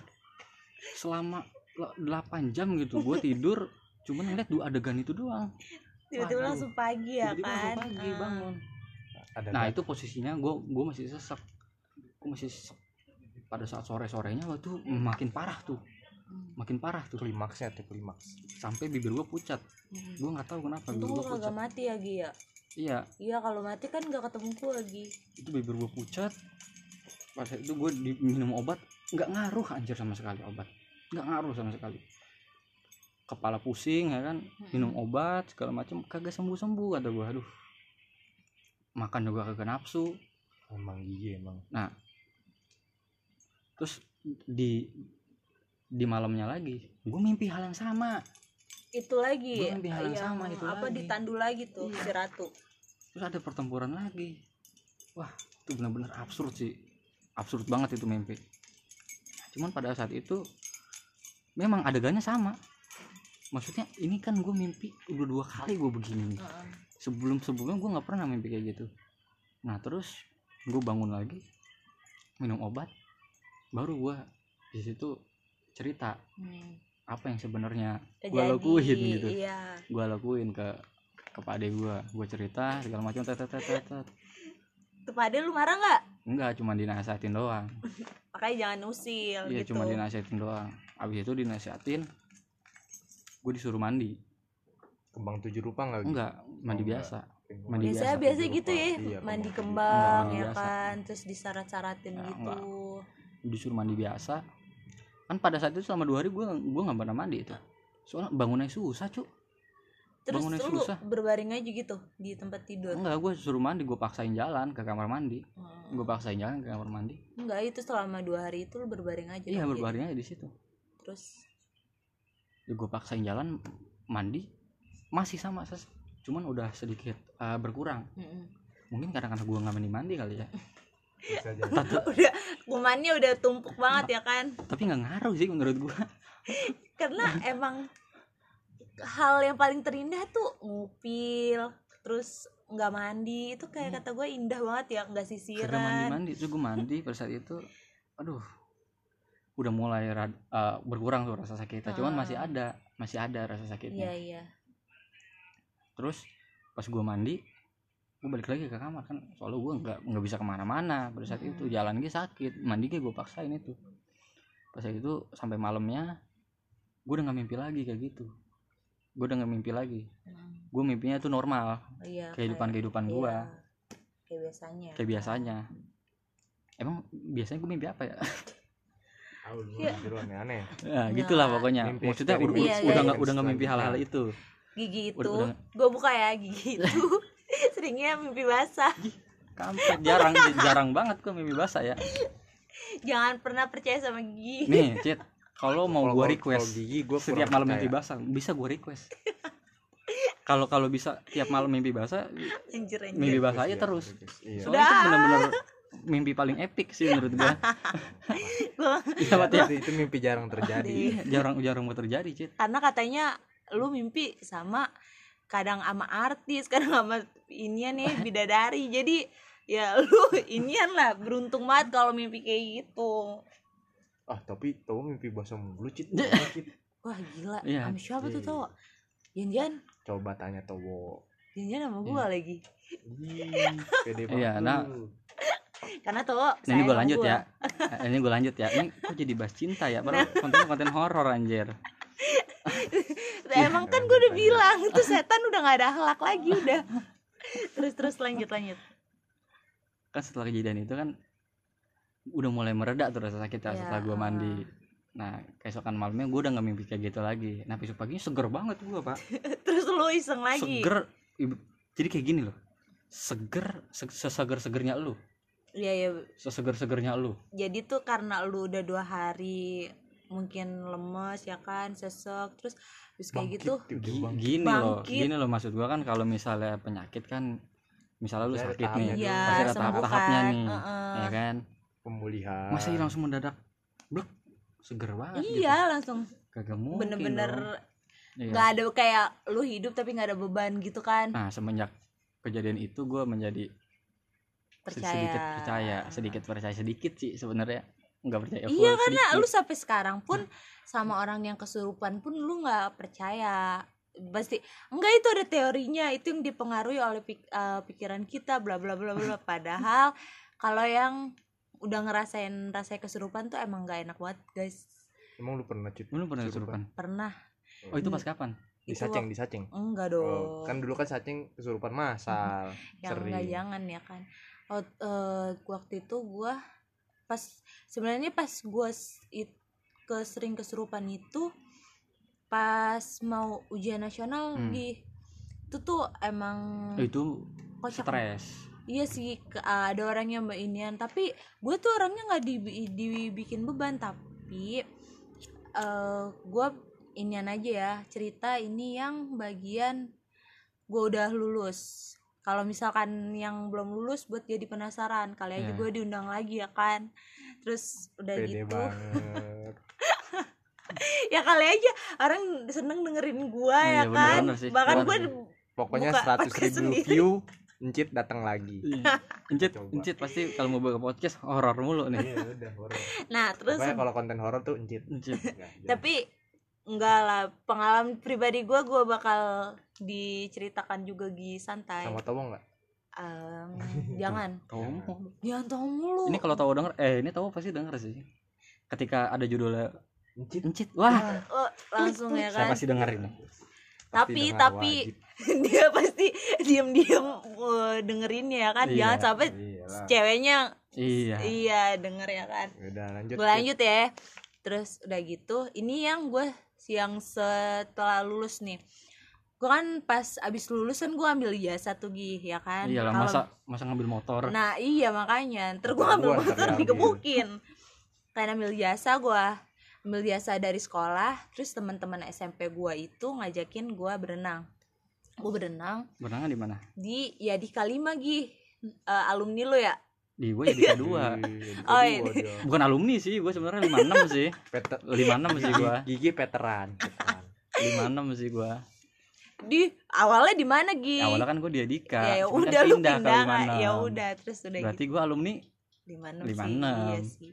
Speaker 1: Selama lo- 8 jam gitu gue tidur cuman ngeliat dua adegan itu doang.
Speaker 2: Tiba-tiba langsung pagi ya
Speaker 1: Tiba-tiba
Speaker 2: kan?
Speaker 1: langsung pagi
Speaker 2: Ah.
Speaker 1: bangun.
Speaker 3: Ada
Speaker 1: nah itu posisinya gue gue masih sesek gue masih sesek pada saat sore sorenya waktu makin parah tuh
Speaker 2: Hmm.
Speaker 1: makin parah tuh.
Speaker 3: Klimaksnya tuh klimaks.
Speaker 1: Sampai bibir gue pucat.
Speaker 2: Hmm.
Speaker 1: gue nggak tahu kenapa
Speaker 2: untung
Speaker 1: bibir gue
Speaker 2: kagak
Speaker 1: pucat.
Speaker 2: mati ya Gi ya?
Speaker 1: Iya.
Speaker 2: Iya kalau mati kan gak ketemu gua lagi
Speaker 1: itu bibir gue pucat. Pas itu gue minum obat nggak ngaruh anjir sama sekali obat. Nggak ngaruh sama sekali. Kepala pusing ya kan? Minum obat segala macam kagak sembuh sembuh kata gue aduh. Makan juga kagak nafsu.
Speaker 3: Emang iya emang.
Speaker 1: Terus di di malamnya lagi. Gue mimpi hal yang sama.
Speaker 2: Itu lagi.
Speaker 1: Gua mimpi hal yang
Speaker 2: yang
Speaker 1: sama itu
Speaker 2: apa
Speaker 1: lagi.
Speaker 2: ditandu lagi tuh
Speaker 1: Iya.
Speaker 2: si ratu?
Speaker 1: Terus ada pertempuran lagi. Wah itu benar-benar absurd sih. Absurd banget itu mimpi. Cuman pada saat itu memang adegannya sama. Maksudnya ini kan gue mimpi udah dua kali gue begini nih. Sebelum sebelumnya gue nggak pernah mimpi kayak gitu. Nah terus gue bangun lagi minum obat baru gue di situ cerita
Speaker 2: Hmm.
Speaker 1: apa yang sebenarnya gue lakuin gitu.
Speaker 2: iya.
Speaker 1: Gue lakuin ke ke pak ade gue gue cerita segala macam tet tet tet tet, tet.
Speaker 2: tuh pade lu marah nggak?
Speaker 1: Enggak cuma dinasihatin doang.
Speaker 2: Makanya jangan usil
Speaker 1: iya
Speaker 2: gitu.
Speaker 1: cuma dinasihatin doang. Abis itu dinasihatin gue disuruh mandi.
Speaker 3: Kembang tujuh rupa nggak gitu?
Speaker 1: enggak mandi
Speaker 3: Oh,
Speaker 1: biasa.
Speaker 3: Enggak.
Speaker 1: mandi
Speaker 2: biasanya
Speaker 1: biasa,
Speaker 2: biasa
Speaker 3: tujuh
Speaker 2: gitu ya
Speaker 3: Iya,
Speaker 2: mandi
Speaker 3: kembang
Speaker 2: ya
Speaker 1: biasa.
Speaker 2: kan. Terus disyarat-syaratin
Speaker 1: Ya,
Speaker 2: gitu.
Speaker 1: enggak. disuruh mandi biasa kan pada saat itu selama dua hari gue gue nggak pernah mandi itu. Soalnya bangunnya susah cuk.
Speaker 2: Terus
Speaker 1: Bangunnya
Speaker 2: lu
Speaker 1: susah.
Speaker 2: berbaring aja gitu di tempat tidur?
Speaker 1: Enggak gue suruh mandi gue paksain jalan ke kamar mandi.
Speaker 2: Hmm.
Speaker 1: gue paksain jalan ke kamar mandi.
Speaker 2: Enggak itu selama dua hari itu lu berbaring aja
Speaker 1: iya berbaring aja di situ.
Speaker 2: Terus?
Speaker 1: Ya, gue paksain jalan mandi masih sama ses. Cuman udah sedikit eh, berkurang.
Speaker 2: Mm-mm.
Speaker 1: mungkin karena karena gue nggak mandi mandi kali ya
Speaker 2: udah kumannya udah tumpuk banget ya kan?
Speaker 1: Tapi nggak ngaruh sih menurut gue
Speaker 2: karena emang hal yang paling terindah tuh ngupil terus nggak mandi. Itu kayak kata gue indah banget ya nggak
Speaker 1: kagak mandi
Speaker 2: sisiran
Speaker 1: mandi terus gue mandi pada saat itu aduh udah mulai rad- eh, berkurang tuh rasa sakitnya. Cuman masih
Speaker 2: Ah.
Speaker 1: ada masih ada rasa sakitnya.
Speaker 2: Iya iya.
Speaker 1: Terus pas gue mandi gue balik lagi ke kamar kan soalnya gue nggak nggak bisa ke mana-mana pada saat itu.
Speaker 2: Hmm.
Speaker 1: jalan gue sakit mandi gue gue paksain itu. Pas itu sampai malamnya gue udah nggak mimpi lagi kayak gitu. Gue udah nggak mimpi lagi.
Speaker 2: Mm.
Speaker 1: gue mimpinya tuh normal
Speaker 2: iya
Speaker 1: kehidupan
Speaker 2: kayak-
Speaker 1: kehidupan
Speaker 2: iya,
Speaker 1: gue
Speaker 2: kayak biasanya.
Speaker 1: Kayak biasanya. Emang biasanya gue mimpi apa ya?
Speaker 2: Iya.
Speaker 3: mimpi lu aneh-aneh.
Speaker 1: Nah gitulah
Speaker 2: Nah,
Speaker 1: pokoknya.
Speaker 3: Mimpi
Speaker 1: maksudnya udah
Speaker 2: Iya,
Speaker 1: udah
Speaker 2: iya,
Speaker 1: nggak
Speaker 3: iya.
Speaker 1: udah nggak mimpi hal-hal
Speaker 3: Selanjutnya.
Speaker 1: itu.
Speaker 2: Gigi itu
Speaker 1: Udah- udah-
Speaker 2: gue buka ya gigi itu seringnya mimpi basah.
Speaker 1: Kampret. Jarang jarang banget gue mimpi basah ya.
Speaker 2: Jangan pernah percaya sama gigi.
Speaker 1: Nih cit kalau mau gue request
Speaker 3: kalau gigi gue
Speaker 1: setiap malam mimpi basah bisa gue request. Kalau kalau bisa tiap malam mimpi basah
Speaker 2: anjir anjir.
Speaker 1: mimpi basah aja terus.
Speaker 3: iya.
Speaker 1: soalnya itu bener-bener mimpi paling epic sih menurut gue
Speaker 2: Gua-
Speaker 1: iya ya.
Speaker 3: itu, itu mimpi jarang terjadi.
Speaker 1: Iya, jarang jarang mau terjadi cit.
Speaker 2: Karena katanya lu mimpi sama kadang sama artis kadang sama inian nih bidadari jadi ya lu inian lah beruntung banget kalau mimpi kayak gitu
Speaker 3: ah tapi tau mimpi basah mulu cit
Speaker 1: Iya.
Speaker 2: Wah gila
Speaker 1: Iya.
Speaker 2: sama siapa tuh
Speaker 3: Iya.
Speaker 2: tau janjian
Speaker 3: coba tanya Towo
Speaker 2: janjian sama gua lagi
Speaker 3: Ih, pede banget
Speaker 1: Iya, nah.
Speaker 2: karena tuh
Speaker 1: Nah, ini gue lanjut
Speaker 2: gua.
Speaker 1: ya. Ini gue lanjut ya. Ini kok jadi bahas cinta ya? Padahal konten-konten horor anjir.
Speaker 2: Nah, emang kan gue udah bilang itu setan udah nggak ada akhlak lagi udah terus terus lanjut lanjut
Speaker 1: Kan setelah kejadian itu kan udah mulai meredak tuh rasa sakit
Speaker 2: Ya,
Speaker 1: setelah gue mandi. Nah, keesokan malamnya gue udah nggak mimpi kayak gitu lagi. Nah, besok paginya seger banget gue pak.
Speaker 2: terus lu iseng lagi
Speaker 1: Seger. Jadi kayak gini loh. Seger, se- seseger-segernya lu.
Speaker 2: iya iya
Speaker 1: Seseger-segernya lu.
Speaker 2: jadi tuh karena lu udah dua hari mungkin lemes ya kan sesek terus terus kayak
Speaker 3: Bangkit,
Speaker 2: gitu
Speaker 1: gini loh, gini loh maksud gua kan kalau misalnya penyakit kan misalnya lu sakit nih,
Speaker 2: iya
Speaker 1: pasti ada tahap-tahapnya
Speaker 2: kan
Speaker 1: nih,
Speaker 2: Heeh.
Speaker 1: ya kan?
Speaker 3: pemulihan
Speaker 1: Masa iya langsung mendadak blek seger banget
Speaker 2: iya langsung
Speaker 1: gitu. Kagak mungkin.
Speaker 2: bener-bener.
Speaker 1: Iya.
Speaker 2: nggak ada kayak lu hidup tapi nggak ada beban gitu kan
Speaker 1: Nah, semenjak kejadian itu gua menjadi
Speaker 2: percaya
Speaker 1: sedikit percaya, sedikit percaya sedikit sih sebenarnya. Enggak percaya full,
Speaker 2: iya karena
Speaker 1: sedikit.
Speaker 2: lu sampai sekarang pun sama orang yang kesurupan pun lu nggak percaya. Pasti enggak itu ada teorinya itu yang dipengaruhi oleh pik- eh, pikiran kita bla bla bla bla padahal kalau yang udah ngerasain rasanya kesurupan tuh emang nggak enak banget guys.
Speaker 3: Emang lu pernah cit
Speaker 1: Lu pernah
Speaker 3: kesurupan?
Speaker 2: pernah.
Speaker 1: Oh, itu pas kapan?
Speaker 3: di saceng di saceng.
Speaker 2: Enggak dong.
Speaker 3: Oh, kan dulu kan saceng kesurupan masal
Speaker 2: yang
Speaker 3: sering
Speaker 2: enggak jangan ya kan. Oh, eh, waktu itu gua pas sebenarnya pas it- ke sering kesurupan itu pas mau ujian nasional
Speaker 1: Hmm.
Speaker 2: di itu tuh emang
Speaker 1: Itu
Speaker 2: kocak
Speaker 1: stres.
Speaker 2: iya sih ada orang yang mbak inian tapi gue tuh orangnya nggak dibi- dibikin beban tapi eh gue inian aja ya cerita ini yang bagian gue udah lulus kalau misalkan yang belum lulus buat jadi penasaran kali aja
Speaker 1: Iya.
Speaker 2: gue diundang lagi ya kan terus udah
Speaker 3: pede
Speaker 2: gitu ya kali aja orang seneng dengerin gue
Speaker 1: Iya,
Speaker 2: ya kan
Speaker 1: bener-bener sih.
Speaker 2: bahkan gue
Speaker 3: pokoknya seratus ribu
Speaker 2: sendiri.
Speaker 3: view encit datang lagi
Speaker 1: Iya. Encit, encit pasti kalau mau buka podcast horor mulu nih.
Speaker 3: iya udah horor
Speaker 2: nah terus
Speaker 3: pokoknya kalau konten horor tuh encit
Speaker 1: Encit.
Speaker 3: Ya, ya.
Speaker 2: tapi enggak lah pengalaman pribadi gue gue bakal diceritakan juga di santai.
Speaker 3: Sama tahu nggak?
Speaker 2: Em, jangan.
Speaker 1: Tahu
Speaker 2: jangan tahu mulu.
Speaker 1: Ini kalau tahu denger, eh ini tahu pasti denger sih. Ketika ada judulnya
Speaker 3: encit.
Speaker 1: Encit, wah,
Speaker 2: Oh, langsung ya
Speaker 1: saya
Speaker 2: kan?
Speaker 1: pasti denger ini.
Speaker 2: Tapi-
Speaker 3: dengar,
Speaker 2: tapi-
Speaker 3: wajib.
Speaker 2: dia pasti diem-diem uh, dengerin ya kan?
Speaker 1: Iya,
Speaker 2: jangan sampai
Speaker 3: Iyalah.
Speaker 2: ceweknya
Speaker 1: Iya.
Speaker 2: iya denger ya kan?
Speaker 3: Udah lanjut
Speaker 2: gue lanjut. ya. Terus udah gitu ini yang gue yang setelah lulus nih. Gue kan pas abis lulusan gue ambil jasa tuh Gi ya kan?
Speaker 1: Iyalah
Speaker 2: Kalau-
Speaker 1: masa masa ngambil motor?
Speaker 2: Nah iya makanya. Ntar gue
Speaker 3: Motor
Speaker 2: ambil
Speaker 3: gua
Speaker 2: motor digebukin. Kan ambil jasa gue ambil jasa dari sekolah terus teman-teman SMP gue itu ngajakin gue berenang. Gue berenang
Speaker 1: berenang di mana?
Speaker 2: di ya di Kalima Gi. Eh, alumni lo ya
Speaker 1: di gue jadi kedua.
Speaker 2: Oh, ini.
Speaker 1: bukan alumni sih gue sebenarnya lima enam sih.
Speaker 3: Peter
Speaker 1: lima enam sih gue
Speaker 3: gigi veteran veteran.
Speaker 1: lima enam sih gue
Speaker 2: di awalnya di mana Gi?
Speaker 1: Awalnya kan gue di Adika
Speaker 2: ya
Speaker 1: cuman
Speaker 2: udah
Speaker 1: kan
Speaker 2: lu
Speaker 1: pindah
Speaker 2: pindah.
Speaker 1: 56.
Speaker 2: ya udah terus udah
Speaker 1: berarti
Speaker 2: gitu.
Speaker 1: gue alumni
Speaker 2: lima enam
Speaker 1: lima
Speaker 2: sih
Speaker 1: enam.
Speaker 2: iya sih.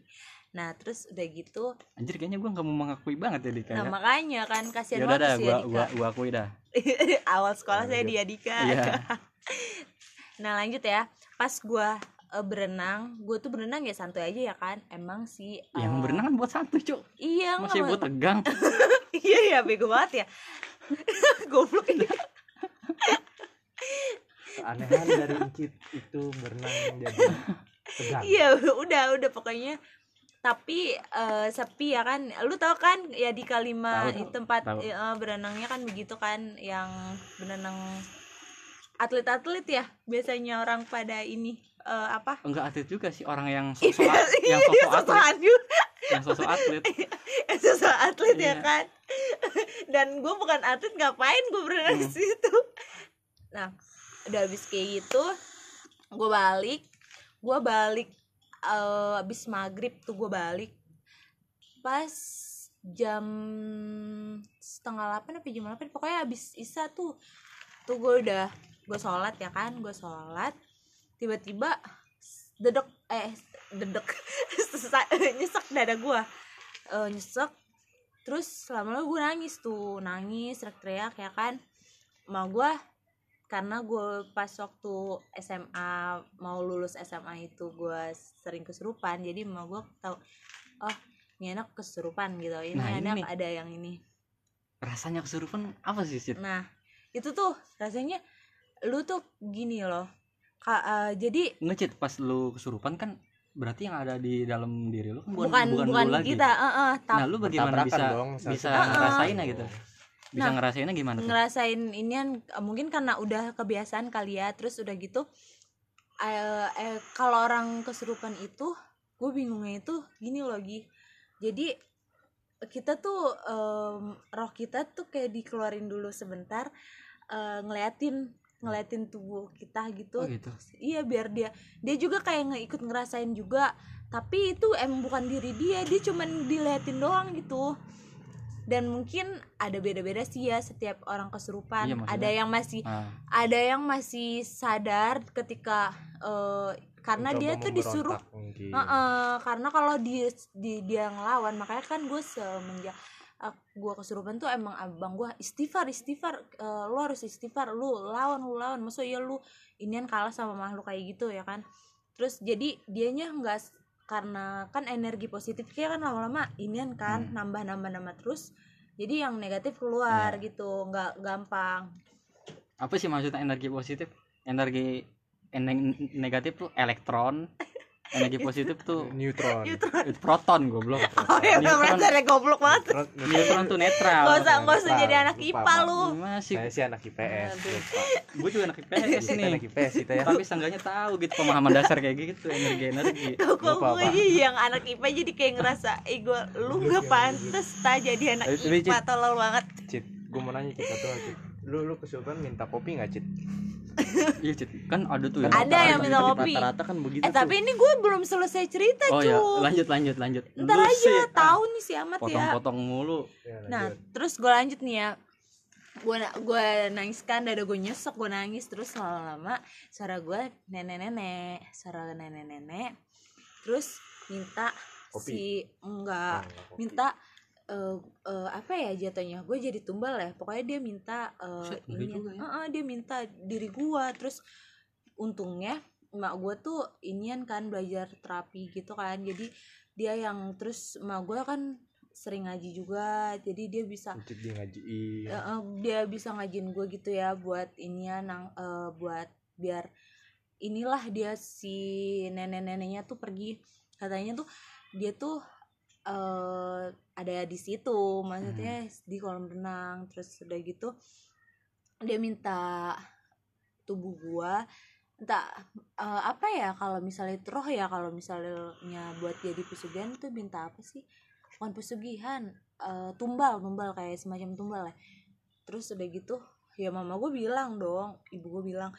Speaker 2: Nah terus udah gitu.
Speaker 1: Anjir kayaknya gue nggak mau mengakui banget ya Dika
Speaker 2: nah
Speaker 1: ya.
Speaker 2: makanya kan kasihan
Speaker 1: ya dah
Speaker 2: banget sih
Speaker 1: gue
Speaker 2: ya
Speaker 1: gua
Speaker 2: Dika
Speaker 1: gua akui dah.
Speaker 2: Awal sekolah saya
Speaker 3: Lanjut.
Speaker 2: di Adika
Speaker 1: iya.
Speaker 2: Nah lanjut ya. Pas gua eh, berenang. Gue tuh berenang ya santai aja ya kan? Emang sih
Speaker 1: yang
Speaker 2: eh,
Speaker 1: berenang kan buat satu cuk.
Speaker 2: Iya
Speaker 1: masih buat tegang.
Speaker 2: Iya ya bego banget ya. Goblok. Ya
Speaker 3: keanehan dari Incit itu berenang jadi tegang.
Speaker 2: Iya udah udah pokoknya. Tapi eh, sepi ya kan? Lu tau kan ya di Kalima
Speaker 1: Tahu,
Speaker 2: di tempat
Speaker 1: tahu.
Speaker 2: eh, berenangnya kan begitu kan? Yang berenang atlet-atlet ya biasanya orang pada ini eh, apa?
Speaker 1: Enggak atlet juga sih orang yang sosok yang sosok atlet. yang sosok atlet.
Speaker 2: Sosok atlet ya
Speaker 1: Iya.
Speaker 2: kan? Dan gue bukan atlet ngapain gue berenang di
Speaker 1: Hmm.
Speaker 2: situ? Nah udah habis kayak gitu gue balik. Gue balik eh, habis maghrib tuh gue balik. Pas jam setengah delapan apa jam delapan pokoknya habis isa tuh tuh gue udah gue sholat ya kan gue sholat tiba-tiba dedek eh dedek nyesek dada gue eh nyesek terus lama-lama gue nangis tuh nangis teriak-teriak ya kan mau gue karena gue pas waktu SMA mau lulus SMA itu gue sering kesurupan jadi mau gue tahu oh ini anak kesurupan gitu ini
Speaker 1: Nah, ini
Speaker 2: anak
Speaker 1: nih.
Speaker 2: ada yang ini
Speaker 1: rasanya kesurupan apa sih Sid?
Speaker 2: nah itu tuh rasanya lu tuh gini loh Ka- eh, jadi
Speaker 1: ngecit pas lu kesurupan kan berarti yang ada di dalam diri lu kan bukan
Speaker 2: bukan
Speaker 1: bukan,
Speaker 2: bukan,
Speaker 1: lu lagi.
Speaker 2: kita eh, eh, tap-
Speaker 1: nah lu bagaimana bisa
Speaker 3: dong,
Speaker 1: bisa
Speaker 2: ah.
Speaker 1: ngerasainnya gitu? Bisa
Speaker 2: Nah,
Speaker 1: ngerasainnya gimana tuh?
Speaker 2: ngerasain inian eh, mungkin karena udah kebiasaan kali ya terus udah gitu eh, eh, kalau orang kesurupan itu gue bingungnya itu gini loh Gi. Jadi kita tuh em, roh kita tuh kayak dikeluarin dulu sebentar eh, ngeliatin ngeliatin tubuh kita gitu.
Speaker 1: Oh gitu.
Speaker 2: Iya biar dia dia juga kayak ngeikut ngerasain juga. Tapi itu emang bukan diri dia dia cuman diliatin doang gitu. Dan mungkin ada beda-beda sih ya setiap orang kesurupan.
Speaker 1: Iya, maksudnya-
Speaker 2: ada yang masih
Speaker 1: ah,
Speaker 2: ada yang masih sadar ketika eh, karena
Speaker 3: Mencoba
Speaker 2: dia tuh disuruh
Speaker 3: mungkin.
Speaker 2: Heeh, karena kalau dia di, dia ngelawan makanya kan gue semenjak uh, gue kesurupan tuh emang abang gue istighfar istighfar eh, lu harus istighfar lu lawan lu lawan maksud ya lu inian kalah sama makhluk kayak gitu ya kan terus jadi dianya nggak karena kan energi positif kayak kan lama-lama inian kan
Speaker 1: Hmm.
Speaker 2: nambah nambah nambah terus jadi yang negatif keluar
Speaker 1: Ya.
Speaker 2: gitu nggak gampang
Speaker 1: apa sih maksudnya energi positif energi ener- negatif tuh elektron energi positif tuh
Speaker 3: neutron.
Speaker 2: Neutron.
Speaker 1: itu proton goblok.
Speaker 2: Oh ya
Speaker 1: Neutron.
Speaker 2: berarti ada goblok banget.
Speaker 3: Neutron,
Speaker 1: neutron. Tuh netral.
Speaker 2: Gak usah, gak usah jadi anak IPA lu.
Speaker 1: Masih
Speaker 3: saya sih anak IPS
Speaker 1: gue juga anak IPS nih
Speaker 3: anak IPS kita ya.
Speaker 1: Tapi seenggaknya tahu gitu pemahaman dasar kayak gitu energi energi.
Speaker 2: Kok gue aja yang anak IPA jadi kayak ngerasa Eh gue lu gak pantes ta jadi anak IPA tolol banget.
Speaker 3: Cit gue mau nanya kita tuh lu lu kesurupan minta kopi nggak Cit
Speaker 1: iya Cit. kan ada tuh
Speaker 3: Kan
Speaker 2: Ada yang minta kopi.
Speaker 3: rata-rata kan begitu
Speaker 2: Eh tapi ini gue belum selesai cerita
Speaker 1: oh
Speaker 2: cu
Speaker 1: ya lanjut lanjut lanjut.
Speaker 2: Ntar
Speaker 1: Lu
Speaker 2: aja
Speaker 1: sih, ah,
Speaker 2: tahu nih si amat ya.
Speaker 1: potong-potong mulu.
Speaker 3: Ya,
Speaker 2: Nah terus gue lanjut nih ya. Gue gue nangis kan dada gue nyesek gue nangis terus lama-lama. Suara gue nenek-nenek suara nenek-nenek. Terus minta
Speaker 3: Kopi.
Speaker 2: si enggak
Speaker 3: Oh, nggak kopi.
Speaker 2: Eh eh, apa ya jatuhnya? Gue jadi tumbal ya. Pokoknya dia minta eh,
Speaker 1: ngeri
Speaker 2: ini
Speaker 1: ya.
Speaker 2: Heeh, dia minta diri gue terus untungnya emak gue tuh inian kan belajar terapi gitu kan. Jadi dia yang terus emak gue kan sering ngaji juga. Jadi dia bisa
Speaker 3: dia ngajiin.
Speaker 2: Eh, eh, dia bisa ngajin gue gitu ya buat inian nang eh, buat biar inilah dia si nenek-neneknya tuh pergi. Katanya tuh dia tuh eh ada di situ maksudnya di kolam renang terus udah gitu dia minta tubuh gua entah eh, apa ya kalau misalnya itu roh ya kalau misalnya buat jadi pesugihan tuh minta apa sih? Bukan pesugihan eh, tumbal tumbal kayak semacam tumbal ya terus udah gitu ya mama gue bilang dong ibu gue bilang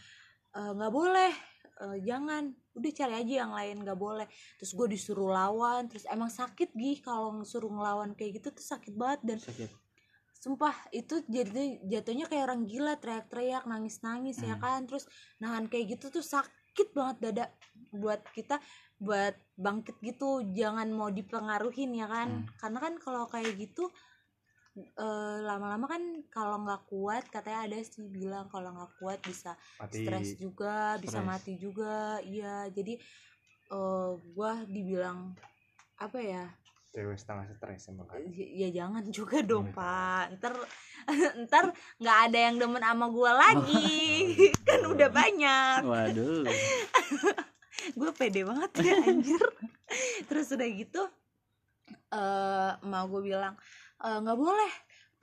Speaker 2: "Eh, nggak boleh eh, jangan udah cari aja yang lain nggak boleh. Terus gue disuruh lawan terus emang sakit gih kalau suruh ngelawan kayak gitu tuh sakit banget dan
Speaker 1: sakit.
Speaker 2: sumpah itu jadi jatuhnya kayak orang gila teriak-teriak nangis-nangis ya
Speaker 1: Hmm.
Speaker 2: kan? Terus nahan kayak gitu tuh sakit banget dada buat kita buat bangkit gitu. Jangan mau dipengaruhin ya kan?
Speaker 1: Hmm.
Speaker 2: karena kan kalau kayak gitu eh, lama-lama kan kalau nggak kuat katanya ada sih bilang kalau nggak kuat bisa stres juga bisa
Speaker 1: Stres.
Speaker 2: mati juga. Iya jadi eh gua dibilang apa ya?
Speaker 3: Cewek setengah stres emang kan?
Speaker 2: Ya jangan juga dong
Speaker 3: Iya.
Speaker 2: pak. Ntar ntar nggak ada yang demen sama gua lagi. Kan udah banyak.
Speaker 1: Waduh.
Speaker 2: Gue pede banget ya anjir. Terus udah gitu eh mau gue bilang "Eh, nggak boleh.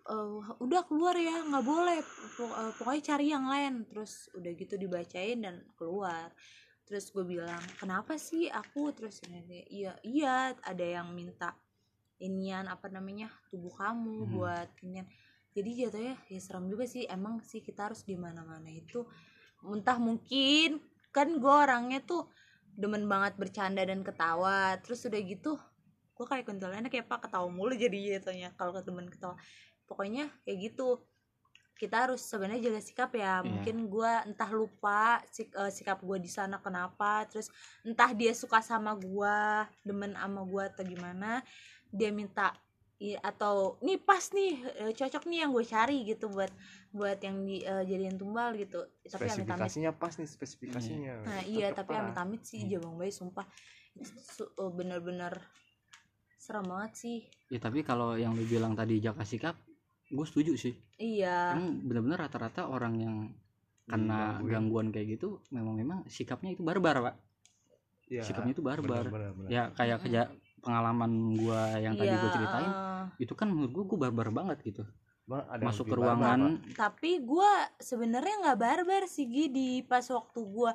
Speaker 2: Eh, udah keluar ya nggak boleh. Eh, pokoknya cari yang lain. Terus udah gitu dibacain dan keluar. Terus gue bilang kenapa sih aku? Terus ini iya iya ada yang minta inian apa namanya tubuh kamu
Speaker 1: Hmm.
Speaker 2: buat inian. Jadi jatuhnya ya serem juga sih. Emang sih kita harus di mana mana itu. Entah mungkin kan gue orangnya tuh demen banget bercanda dan ketawa. Terus udah gitu gue kayak kuntilanak ya pak. Ketawa mulu jadi jatuhnya kalau ke temen ketawa. Pokoknya kayak gitu. Kita harus sebenarnya jaga sikap ya.
Speaker 1: Iya.
Speaker 2: mungkin gue entah lupa sik- eh, sikap gue di sana kenapa terus entah dia suka sama gue demen sama gue atau gimana dia minta i- atau nih pas nih eh, cocok nih yang gue cari gitu buat buat yang di eh, jadiin tumbal gitu. Tapi
Speaker 3: spesifikasinya pas nih spesifikasinya.
Speaker 2: Nah iya tapi amit-amit sih
Speaker 3: Hmm.
Speaker 2: Jabang Bayi sumpah. Bener-bener serem banget sih.
Speaker 1: Ya tapi kalau yang lu bilang tadi jaga sikap gue setuju sih.
Speaker 2: Iya.
Speaker 1: Emang bener-bener rata-rata orang yang kena
Speaker 3: Digangguin.
Speaker 1: gangguan kayak gitu memang memang sikapnya itu barbar pak.
Speaker 3: Iya,
Speaker 1: sikapnya itu barbar.
Speaker 3: bener, bener, bener.
Speaker 1: ya kayak keja pengalaman gua yang tadi
Speaker 2: Iya,
Speaker 1: gue ceritain itu kan menurut gua gua barbar banget gitu.
Speaker 3: Ada
Speaker 1: masuk ke
Speaker 3: lebih barbar,
Speaker 1: ruangan
Speaker 2: tapi gue sebenarnya nggak barbar sih Gi di pas waktu gue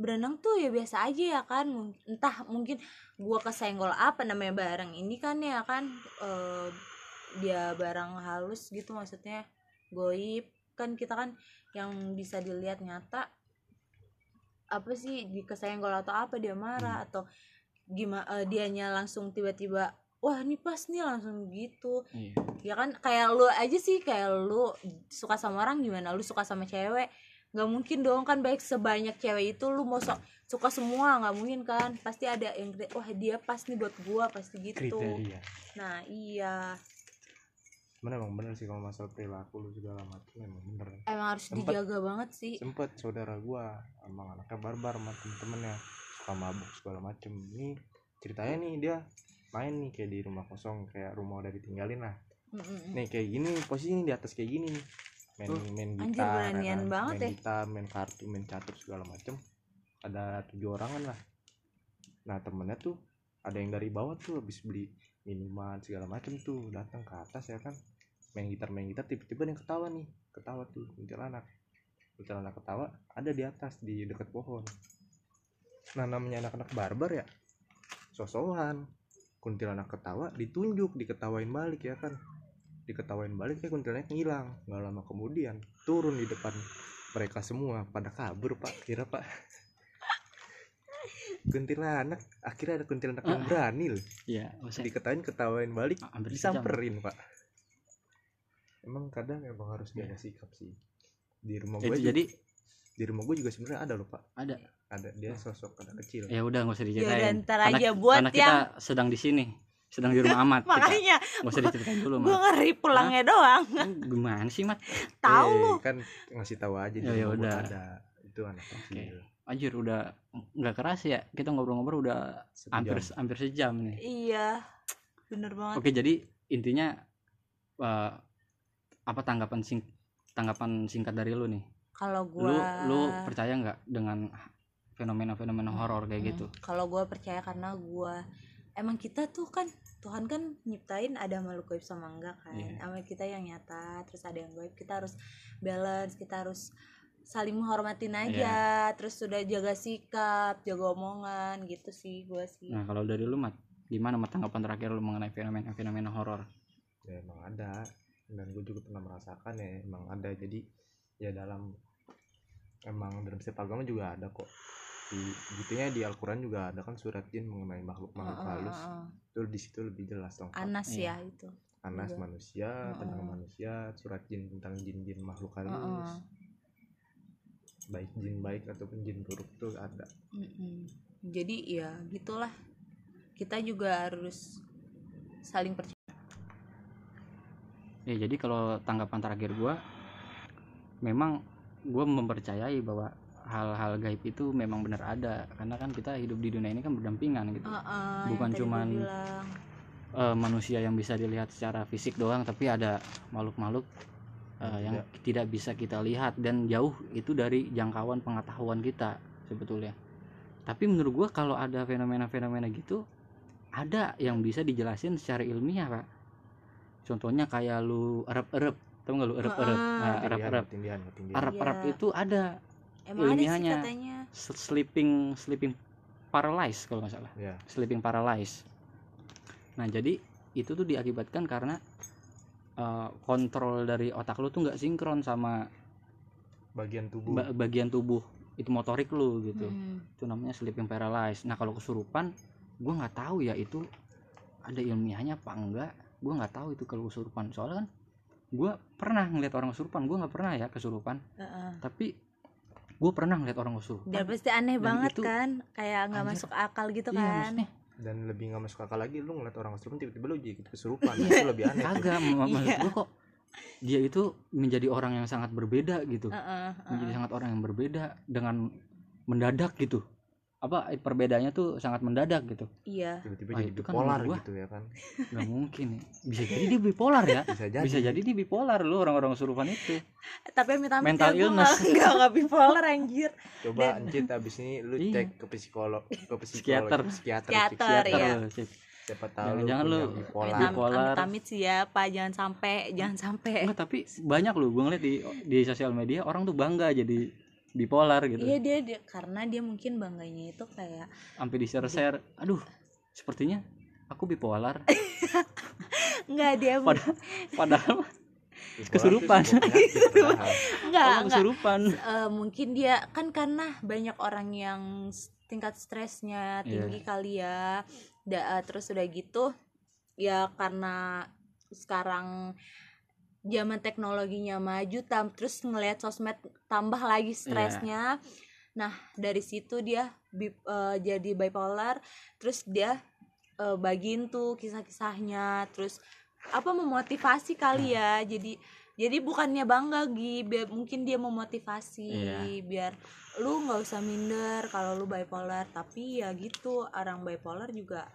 Speaker 2: berenang tuh ya biasa aja ya kan entah mungkin gue kesenggol apa namanya barang ini kan ya kan eh, dia barang halus gitu maksudnya goib. Kan kita kan yang bisa dilihat nyata apa sih di kesenggol atau apa dia marah atau gimana dianya langsung tiba-tiba wah ini pas nih langsung gitu.
Speaker 1: Iya.
Speaker 2: Ya kan kayak lu aja sih kayak lu suka sama orang gimana? Lu suka sama cewek nggak mungkin dong kan baik sebanyak cewek itu lu mau sok suka semua nggak mungkin kan. Pasti ada yang wah dia pas nih buat gua pasti gitu.
Speaker 3: Kriteria.
Speaker 2: Nah iya.
Speaker 3: Cuman emang bener sih kalau masalah perilaku lu segala macam emang bener.
Speaker 2: Emang harus
Speaker 3: Sempet.
Speaker 2: dijaga banget sih.
Speaker 3: Sempet saudara gua emang anaknya barbar sama temen-temennya suka mabuk segala macem. Ini ceritanya nih dia main nih kayak di rumah kosong kayak rumah udah ditinggalin lah.
Speaker 2: Mm-mm.
Speaker 3: nih kayak gini posisinya di atas kayak gini. nih main main
Speaker 2: Anjir,
Speaker 3: gitar
Speaker 2: beranian
Speaker 3: kan?
Speaker 2: banget
Speaker 3: main
Speaker 2: ya.
Speaker 3: gitar main kartu main catur segala macem. Ada tujuh orangan lah. Nah temennya tuh ada yang dari bawah tuh habis beli minuman segala macem tuh. Datang ke atas ya kan. Main gitar main gitar tiba-tiba yang ketawa nih. Ketawa tuh kuntilanak. Kuntilanak ketawa ada di atas di dekat pohon. Nah namanya anak-anak barbar ya sosokan. Kuntilanak ketawa ditunjuk diketawain balik ya kan diketawain balik ya kuntilanak ngilang. Nggak lama kemudian turun di depan mereka semua. Pada kabur pak. Kira pak. Kuntilanak akhirnya ada kuntilanak yang
Speaker 1: Ah.
Speaker 3: berani loh.
Speaker 1: Iya maksudnya
Speaker 3: diketawain ketawain balik
Speaker 1: hampir sejam.
Speaker 3: disamperin pak. Emang kadang emang harus jaga sikap sih. Di rumah
Speaker 1: itu
Speaker 3: gue
Speaker 1: jadi
Speaker 3: di rumah gue juga sebenarnya ada loh pak.
Speaker 1: Ada?
Speaker 3: Ada. Dia sosok anak kecil.
Speaker 1: Ya udah nggak usah
Speaker 2: ya udah
Speaker 1: diceritain. Karena-
Speaker 2: aja buat
Speaker 1: karena
Speaker 2: yang
Speaker 1: kita sedang di sini sedang di rumah amat
Speaker 2: makanya
Speaker 1: nggak usah diceritain dulu
Speaker 2: gue ngeri pulangnya doang.
Speaker 1: Gimana sih mat?
Speaker 2: Tahu.
Speaker 3: Eh,
Speaker 2: lu
Speaker 3: kan ngasih tahu aja
Speaker 1: Ya, ya
Speaker 3: gua
Speaker 1: udah.
Speaker 3: ada itu anak kecil.
Speaker 1: Anjir udah nggak keras ya? Kita ngobrol-ngobrol udah
Speaker 3: Satu
Speaker 1: hampir hampir sejam nih.
Speaker 2: Iya bener banget.
Speaker 1: Oke, jadi intinya eh, apa tanggapan sing tanggapan singkat dari lu nih?
Speaker 2: kalau
Speaker 1: Lu
Speaker 2: gua
Speaker 1: lu percaya nggak dengan fenomena-fenomena horor kayak
Speaker 2: Hmm,
Speaker 1: gitu?
Speaker 2: Kalau gue percaya karena gue emang kita tuh kan Tuhan kan nyiptain ada makhluk gaib sama enggak kan?
Speaker 1: Iya.
Speaker 2: sama kita yang nyata terus ada yang gaib kita harus balance kita harus saling menghormatin aja terus sudah jaga sikap jaga omongan gitu sih gua sih.
Speaker 1: Nah kalau dari lu mat gimana mat tanggapan terakhir lu mengenai fenomena fenomena horor?
Speaker 3: Ya emang ada. Dan gue juga pernah merasakan ya emang ada. Jadi ya dalam emang dalam setiap agama juga ada kok di buktinya di Al-Quran juga ada kan surat jin mengenai makhluk makhluk
Speaker 2: Heeh,
Speaker 3: halus.
Speaker 2: heeh.
Speaker 3: itu di situ lebih jelas lengkap.
Speaker 2: Anas
Speaker 1: Iya.
Speaker 2: ya itu.
Speaker 3: Anas
Speaker 2: juga.
Speaker 3: manusia tentang manusia surat jin tentang jin-jin makhluk halus.
Speaker 2: Heeh.
Speaker 3: baik jin baik ataupun jin buruk tuh ada.
Speaker 2: Jadi ya gitulah. Kita juga harus saling percaya.
Speaker 1: Ya jadi kalau tanggapan terakhir gua memang gua mempercayai bahwa hal-hal gaib itu memang benar ada. Karena kan kita hidup di dunia ini kan berdampingan gitu.
Speaker 2: Heeh, yang
Speaker 1: Bukan cuman. Eh, manusia yang bisa dilihat secara fisik doang tapi ada makhluk-makhluk eh, yang tidak. bisa kita lihat. Dan jauh itu dari jangkauan pengetahuan kita sebetulnya. Tapi menurut gua kalau ada fenomena-fenomena gitu ada yang bisa dijelasin secara ilmiah pak. Contohnya kayak lu erep-erep. Tau nggak lu erep-erep? Nah, erep-erep. Erep-erep
Speaker 2: Iya.
Speaker 1: itu ada
Speaker 2: emang ada sih
Speaker 1: ilmiahnya.
Speaker 2: katanya
Speaker 1: sleeping sleeping paralyzed kalau nggak salah
Speaker 3: ya
Speaker 1: sleeping paralyzed. Nah, jadi itu tuh diakibatkan karena eh, kontrol dari otak lu tuh nggak sinkron sama
Speaker 3: bagian tubuh
Speaker 1: ba- bagian tubuh itu motorik lu gitu.
Speaker 2: Mm.
Speaker 1: Itu namanya sleeping paralyzed. Nah, kalau kesurupan gua nggak tahu ya itu ada ilmiahnya apa enggak. Gua nggak tahu itu kalau kesurupan. Soalnya kan gua pernah ngeliat orang kesurupan. Gua nggak pernah ya kesurupan.
Speaker 2: Heeh.
Speaker 1: Tapi gua pernah ngeliat orang kesurupan.
Speaker 2: Dan pasti aneh
Speaker 1: Dan
Speaker 2: banget
Speaker 1: itu-
Speaker 2: kan kayak nggak masuk akal gitu
Speaker 1: Iya,
Speaker 2: kan
Speaker 1: maksudnya
Speaker 3: dan lebih nggak masuk akal lagi lu ngeliat orang kesurupan tiba-tiba lu jadi kesurupan Nah, itu lebih aneh tuh.
Speaker 1: kagak ma- maksud
Speaker 2: Iya.
Speaker 1: gua kok dia itu menjadi orang yang sangat berbeda gitu
Speaker 2: Heeh,
Speaker 1: menjadi
Speaker 2: heeh.
Speaker 1: sangat orang yang berbeda dengan mendadak gitu apa eh, perbedaannya tuh sangat mendadak gitu
Speaker 2: iya
Speaker 3: tiba-tiba jadi
Speaker 1: itu kan
Speaker 3: bipolar
Speaker 1: gua.
Speaker 3: gitu ya kan
Speaker 1: nggak mungkin ya. bisa jadi dia bipolar ya
Speaker 3: bisa jadi
Speaker 1: bisa jadi dia bipolar lu orang-orang kesurupan itu
Speaker 2: tapi minta
Speaker 1: Mental illness.
Speaker 2: nggak nggak bipolar anjir
Speaker 3: coba
Speaker 2: Dan-
Speaker 3: anjir abis ini lu
Speaker 1: Iya.
Speaker 3: cek ke psikolog ke
Speaker 1: Psikiater.
Speaker 3: psikiater
Speaker 2: Psikiater,
Speaker 3: psikiater.
Speaker 2: iya.
Speaker 1: Cek.
Speaker 3: siapa tahu
Speaker 1: Jangan-jangan lu-
Speaker 3: bipolar
Speaker 1: Amit- bipolar.
Speaker 2: amit sih ya pak jangan sampai jangan sampai
Speaker 1: Enggak, tapi banyak lu gue ngeliat di di sosial media orang tuh bangga jadi bipolar gitu.
Speaker 2: Iya dia, dia karena dia mungkin bangganya itu kayak
Speaker 1: sampai di share share aduh sepertinya aku bipolar.
Speaker 2: Nggak dia bu-
Speaker 1: Padahal-
Speaker 3: Bipolar tuh
Speaker 1: kesurupan.
Speaker 2: nggak
Speaker 1: kesurupan.
Speaker 2: Eh, mungkin dia kan karena banyak orang yang tingkat stresnya
Speaker 1: Iya.
Speaker 2: tinggi kali ya. Da- eh, terus udah gitu ya karena sekarang zaman teknologinya maju tam terus ngelihat sosmed tambah
Speaker 1: Iya.
Speaker 2: lagi stresnya nah dari situ dia bi- eh, jadi bipolar terus dia eh, bagiin tuh kisah-kisahnya terus apa memotivasi kali
Speaker 1: Nah.
Speaker 2: ya jadi jadi bukannya bangga Gi biar mungkin dia memotivasi
Speaker 1: Iya.
Speaker 2: biar lu nggak usah minder kalau lu bipolar tapi ya gitu orang bipolar juga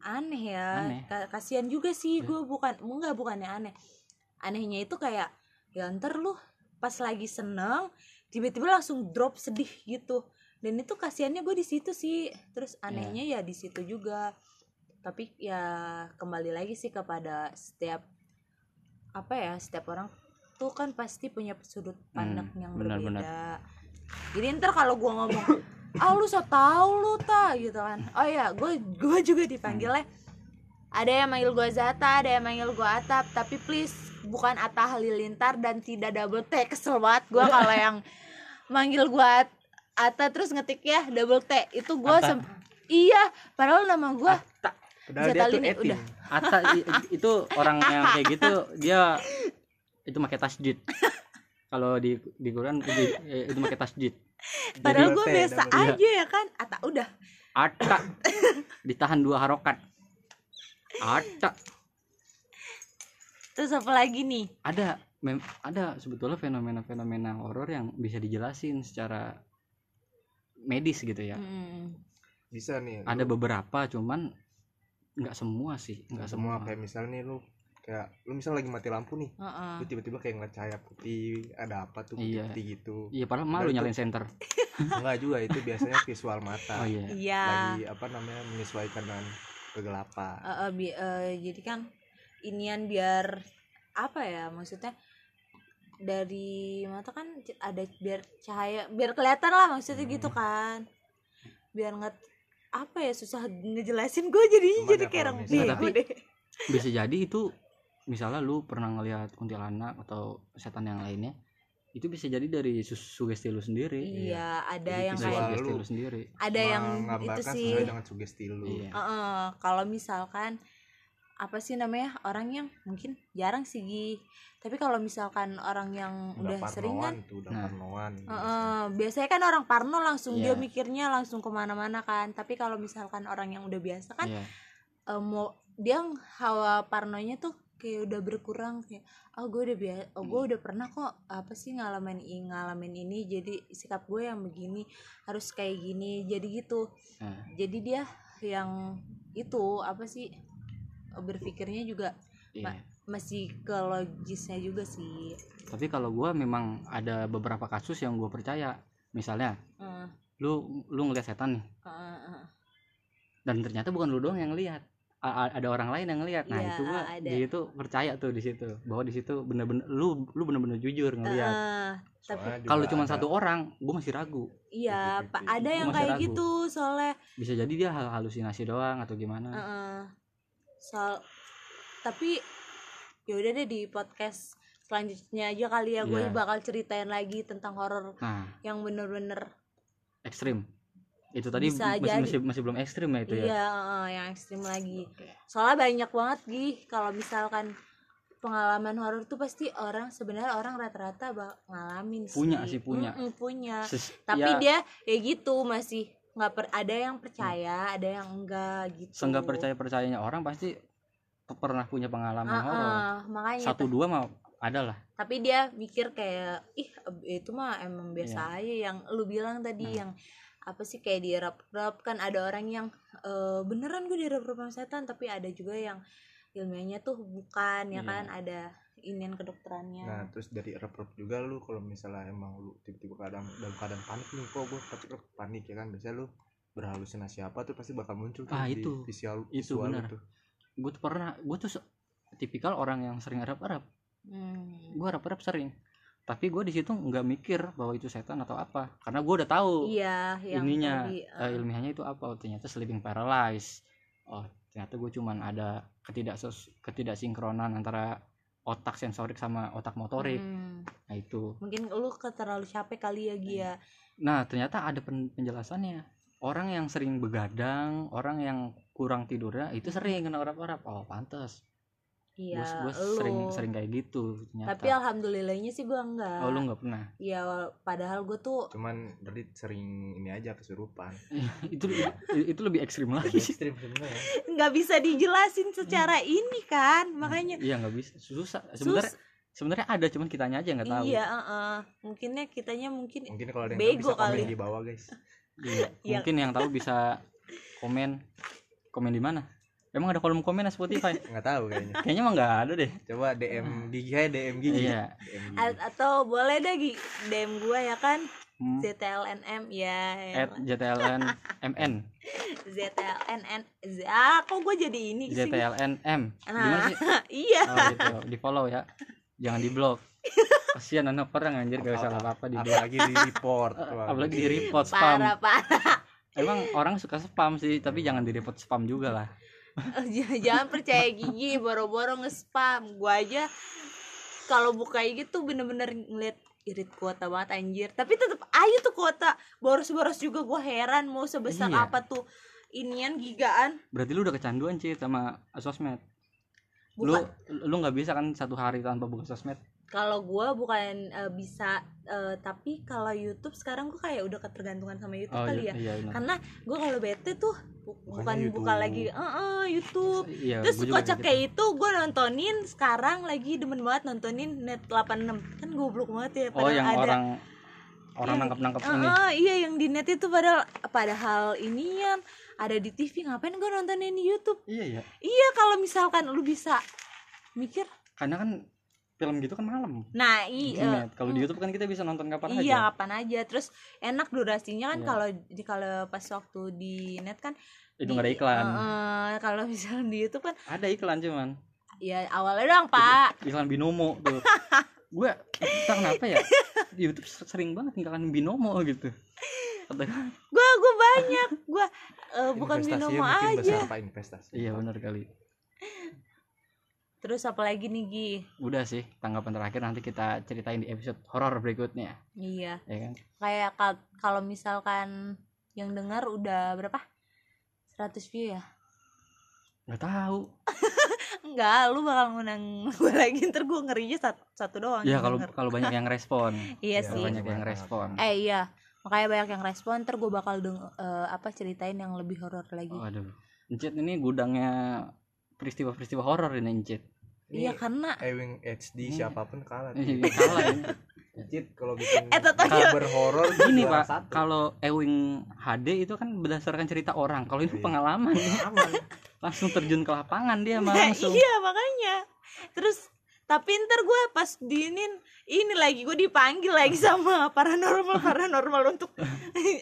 Speaker 2: aneh ya
Speaker 1: Aneh.
Speaker 2: Ka- kasihan juga sih
Speaker 1: Ya.
Speaker 2: gue bukan enggak bukannya aneh anehnya itu kayak ya ntar lu pas lagi seneng tiba-tiba langsung drop sedih gitu. Dan itu kasihannya gue di situ sih. Terus anehnya ya di situ juga. Tapi ya kembali lagi sih kepada setiap apa ya setiap orang tuh kan pasti punya sudut pandang yang
Speaker 1: benar,
Speaker 2: berbeda.
Speaker 1: benar.
Speaker 2: jadi ntar kalau gua ngomong ah lu so tau lu ta gitu kan. Oh ya gue gue juga dipanggilnya ada yang manggil gua Zata ada yang manggil gua Atap tapi please bukan Atta Halilintar dan tidak double T kesel banget. Gua kalau yang manggil gua At- Atta terus ngetik ya double T itu gua
Speaker 1: Atta.
Speaker 2: sem- iya padahal nama gua
Speaker 3: padahal dia tuh
Speaker 2: ya, udah.
Speaker 1: Ata i- itu orang yang kayak gitu dia itu pakai tasjid. Kalau di di Quran di- eh, itu pakai tasjid.
Speaker 2: Padahal
Speaker 3: T,
Speaker 2: biasa aja ya kan Atta udah.
Speaker 1: Ata ditahan dua harokat Ata
Speaker 2: terus apa lagi nih?
Speaker 1: Ada. Mem- ada sebetulnya fenomena-fenomena horor yang bisa dijelasin secara medis gitu ya.
Speaker 2: Mm.
Speaker 3: bisa nih
Speaker 1: ada
Speaker 3: lu-
Speaker 1: beberapa cuman nggak semua sih nggak
Speaker 3: semua.
Speaker 1: semua.
Speaker 3: Kayak misalnya nih lu kayak lu misal lagi mati lampu nih
Speaker 2: Heeh.
Speaker 3: lu tiba-tiba kayak ngeliat cahaya putih ada apa tuh
Speaker 1: Iya.
Speaker 3: putih-putih gitu.
Speaker 1: Iya padahal malu
Speaker 3: itu-
Speaker 1: nyalain center
Speaker 3: enggak juga itu biasanya visual mata.
Speaker 1: Oh iya.
Speaker 2: Iya.
Speaker 3: Lagi apa namanya menyesuaikan dengan kegelapan.
Speaker 2: Eh, eh, bi- eh, jadi kan inian biar apa ya maksudnya dari mata kan ada biar cahaya biar kelihatan lah maksudnya
Speaker 3: Hmm.
Speaker 2: gitu kan. Biar nggak apa ya susah ngejelasin gue jadinya
Speaker 3: Cuman
Speaker 2: jadi
Speaker 3: ya
Speaker 2: kayak orang bego
Speaker 1: Tapi-
Speaker 2: deh.
Speaker 1: Bisa jadi itu misalnya lu pernah ngelihat kuntilanak atau setan yang lainnya itu bisa jadi dari sus- sugesti lu sendiri.
Speaker 2: Iya ada
Speaker 3: Jadi
Speaker 2: yang kayak
Speaker 1: sugesti
Speaker 3: lu
Speaker 1: sendiri.
Speaker 2: ada yang itu
Speaker 3: menggambarkan
Speaker 2: sih.
Speaker 3: sesuai dengan sugesti lu.
Speaker 1: Iya.
Speaker 2: Heeh, kalau misalkan apa sih namanya orang yang mungkin jarang sih Gi. tapi kalau misalkan orang yang udah, sering kan
Speaker 3: tuh udah
Speaker 1: Nah.
Speaker 3: parnoan
Speaker 2: Heeh, biasanya kan orang parno langsung dia
Speaker 1: Iya.
Speaker 2: mikirnya langsung ke mana-mana kan. Tapi kalau misalkan orang yang udah biasa kan
Speaker 1: iya.
Speaker 2: eh, mau dia hawa parnonya tuh kayak udah berkurang kayak oh gue udah biasa oh gue udah pernah kok apa sih ngalamin i- ngalamin ini jadi sikap gue yang begini harus kayak gini jadi gitu.
Speaker 1: Nah,
Speaker 2: jadi dia yang itu apa sih berpikirnya juga
Speaker 1: iya.
Speaker 2: masih ke logisnya juga sih.
Speaker 1: Tapi kalau gua memang ada beberapa kasus yang gua percaya. Misalnya
Speaker 2: Eh,
Speaker 1: lu lu ngeliat setan nih.
Speaker 2: Eh.
Speaker 1: dan ternyata bukan lu doang yang lihat ada orang lain yang lihat nah
Speaker 2: Iya,
Speaker 1: itu gua
Speaker 2: ada.
Speaker 1: dia itu percaya tuh di situ bahwa di situ bener-bener lu lu bener-bener jujur ngelihat
Speaker 2: tapi
Speaker 3: juga
Speaker 1: kalau cuma
Speaker 3: ada-
Speaker 1: satu orang gua masih ragu
Speaker 2: iya pak ada yang
Speaker 1: Masih
Speaker 2: kayak
Speaker 1: ragu.
Speaker 2: gitu soalnya
Speaker 1: bisa jadi dia hal halusinasi doang atau gimana
Speaker 2: Heeh. soal tapi ya udah deh di podcast selanjutnya aja kali ya gue
Speaker 1: Iya.
Speaker 2: bakal ceritain lagi tentang horor
Speaker 1: nah
Speaker 2: yang bener-bener
Speaker 1: ekstrim itu tadi
Speaker 2: Bisa
Speaker 1: masih,
Speaker 2: jadi.
Speaker 1: masih masih belum ekstrim ya itu ya?
Speaker 2: Iya yang ekstrim lagi. Soalnya banyak banget gih kalau misalkan pengalaman horor tuh pasti orang sebenarnya orang rata-rata ngalamin sih.
Speaker 1: Punya sih, punya.
Speaker 2: Mm-mm, punya.
Speaker 1: Ses-
Speaker 2: tapi
Speaker 1: ya,
Speaker 2: dia ya gitu masih nggak per ada yang percaya ada yang enggak gitu.
Speaker 1: Seenggak percaya percayanya orang pasti pe- pernah punya pengalaman
Speaker 2: Ah,
Speaker 1: horor.
Speaker 2: ah, makanya
Speaker 1: satu dua mah ada lah.
Speaker 2: Tapi dia mikir kayak ih itu mah emang biasa aja yang lu bilang tadi
Speaker 1: Nah.
Speaker 2: yang apa sih kayak dirap-rap kan ada orang yang eh, beneran gue dirap-rap sama setan tapi ada juga yang ilmiahnya tuh bukan ya
Speaker 1: Iya.
Speaker 2: kan ada inian kedokterannya
Speaker 3: Nah terus dari rep-rep juga lu kalau misalnya emang lu tiba-tiba kadang dalam keadaan panik nih kok gue tapi panik ya kan biasanya lu berhalusinasi apa tuh pasti bakal muncul tuh
Speaker 1: Ah,
Speaker 3: di
Speaker 1: itu.
Speaker 3: visual
Speaker 1: Itu
Speaker 3: visual
Speaker 1: benar.
Speaker 3: itu.
Speaker 1: gue tuh pernah gue tuh tipikal orang yang sering arab-arab
Speaker 2: Hmm.
Speaker 1: gue arab-arab sering tapi gue di situ nggak mikir bahwa itu setan atau apa karena gue udah tahu
Speaker 2: iya
Speaker 1: ininya
Speaker 2: tadi,
Speaker 1: eh,
Speaker 2: eh,
Speaker 1: ilmiahnya itu apa. Oh, ternyata sleeping paralysis oh ternyata gue cuman ada ketidak ketidaksinkronan antara otak sensorik sama otak motorik.
Speaker 2: Hmm.
Speaker 1: nah itu.
Speaker 2: Mungkin lu terlalu capek kali ya Gia
Speaker 1: nah ternyata ada pen- penjelasannya. Orang yang sering begadang orang yang kurang tidurnya itu sering kena arab-arab oh pantas
Speaker 2: iya
Speaker 1: gue
Speaker 2: lu
Speaker 1: sering sering kayak gitu ternyata
Speaker 2: tapi alhamdulillahnya sih gua enggak
Speaker 1: oh lu nggak pernah
Speaker 2: Iya, padahal gue tuh
Speaker 3: Cuman dari sering ini aja kesurupan.
Speaker 1: itu itu lebih ekstrim lagi
Speaker 3: Lebih ekstrim sebenarnya.
Speaker 2: nggak bisa dijelasin secara ini kan, makanya
Speaker 1: iya nggak bisa susah sebenarnya
Speaker 2: sus
Speaker 1: sebenarnya ada cuman kitanya aja nggak tahu
Speaker 2: iya, heeh. mungkinnya kitanya mungkin
Speaker 3: Mungkin kalau ada yang
Speaker 2: Bego
Speaker 3: tahu bisa komen
Speaker 2: kali.
Speaker 3: di bawah guys.
Speaker 1: Iya,
Speaker 2: Iya.
Speaker 1: mungkin yang tahu bisa komen komen di mana emang ada kolom komen di Spotify?
Speaker 3: Nggak tahu kayaknya.
Speaker 1: kayaknya emang nggak ada deh.
Speaker 3: Coba DM Gigi aja DM Gigi.
Speaker 1: iya.
Speaker 3: DM Gigi.
Speaker 2: A- atau boleh deh DM gue ya kan?
Speaker 1: Hmm,
Speaker 2: ZTLNM ya
Speaker 1: at JTLN MN
Speaker 2: ZTLNN Z- ah kok gue jadi ini sih
Speaker 1: JTLN M. Gimana
Speaker 2: nah
Speaker 1: sih?
Speaker 2: iya.
Speaker 1: Oh gitu. Di follow ya. Jangan di blok kasihan anak orang anjir. Gak salah apa apa di blok
Speaker 3: Apalagi di report.
Speaker 1: Apalagi di report spam.
Speaker 2: parah. Parah
Speaker 1: emang orang suka spam sih tapi jangan di report spam juga lah
Speaker 2: jangan, percaya gigi boro-boro nge-spam. Gue aja kalau buka gitu bener-bener ngeliat irit kuota banget anjir. Tapi tetep ayo tuh kuota. Boros-boros juga gue heran mau sebesar
Speaker 1: Iya.
Speaker 2: apa tuh inian gigaan.
Speaker 1: Berarti lu udah kecanduan sih sama sosmed? Lu
Speaker 2: bukan
Speaker 1: lu nggak bisa kan satu hari tanpa buka sosmed
Speaker 2: kalau gue bukan eh, bisa eh, tapi kalau YouTube sekarang gue kayak udah ketergantungan sama YouTube
Speaker 1: oh
Speaker 2: kali
Speaker 1: iya,
Speaker 2: ya
Speaker 1: iya benar.
Speaker 2: karena gue kalau bete tuh bu- bukan
Speaker 3: YouTube.
Speaker 2: buka lagi eh, eh, YouTube
Speaker 1: iya
Speaker 2: Terus kocak
Speaker 1: gitu.
Speaker 2: kayak itu gue nontonin sekarang lagi demen banget nontonin net 86 kan goblok banget ya
Speaker 1: oh yang
Speaker 2: ada
Speaker 1: orang orang
Speaker 2: Yang-
Speaker 1: nangkep nangkep
Speaker 2: Eh,
Speaker 1: ini
Speaker 2: eh, iya yang di net itu padahal padahal inian ada di TV ngapain gue nontonin di YouTube
Speaker 1: iya iya
Speaker 2: iya kalau misalkan lu bisa mikir
Speaker 1: karena kan film gitu kan malam.
Speaker 2: Nah iya
Speaker 1: kalau di YouTube kan kita bisa nonton kapan
Speaker 2: iya
Speaker 1: aja.
Speaker 2: kapan aja. Terus enak durasinya kan
Speaker 1: Iya.
Speaker 2: kalau di kalau pas waktu di net kan
Speaker 1: itu nggak ada iklan.
Speaker 2: Eh, kalau misalnya di YouTube kan
Speaker 1: ada iklan cuman.
Speaker 2: Ya awalnya doang pak.
Speaker 1: Iklan binomo tuh. Gue entah kenapa ya di YouTube sering banget iklan binomo gitu. Kata gua,
Speaker 2: gua gua banyak. Gua eh, bukan binomo
Speaker 3: mungkin
Speaker 2: aja.
Speaker 3: besar pak. Investasi
Speaker 1: iya benar kali
Speaker 2: terus apa lagi nih Gi?
Speaker 1: Udah sih tanggapan terakhir nanti kita ceritain di episode horor berikutnya.
Speaker 2: Iya.
Speaker 1: Ya kan?
Speaker 2: Kayak kal- kalau misalkan yang dengar udah berapa? 100 view ya?
Speaker 1: Nggak tahu.
Speaker 2: Enggak lu bakal ngundang gue lagi ntar gue ngerinya satu, satu doang
Speaker 1: ya
Speaker 2: yang
Speaker 1: kalau kalau banyak yang respon.
Speaker 2: Iya
Speaker 3: Ya,
Speaker 2: sih.
Speaker 1: banyak yang respon.
Speaker 2: Eh iya. Makanya banyak yang respon ntar gue bakal deng eh, apa ceritain yang lebih horor lagi.
Speaker 1: Waduh Encit ini gudangnya peristiwa-peristiwa horor ini Encit
Speaker 2: iya karena
Speaker 3: Ewing HD
Speaker 1: Ini-
Speaker 3: siapa pun kalah
Speaker 1: ini kalah.
Speaker 3: Cit kalau bikin
Speaker 2: Eh,
Speaker 3: kabar horor
Speaker 1: gini
Speaker 3: juara
Speaker 1: pak kalau Ewing HD itu kan berdasarkan cerita orang. Kalau ini
Speaker 3: Iya.
Speaker 1: pengalaman.
Speaker 3: Aman
Speaker 1: langsung terjun ke lapangan dia mah
Speaker 2: Nah,
Speaker 1: langsung.
Speaker 2: iya makanya. Terus tapi ntar gue pas diinin ini lagi gue dipanggil lagi sama paranormal paranormal untuk eh,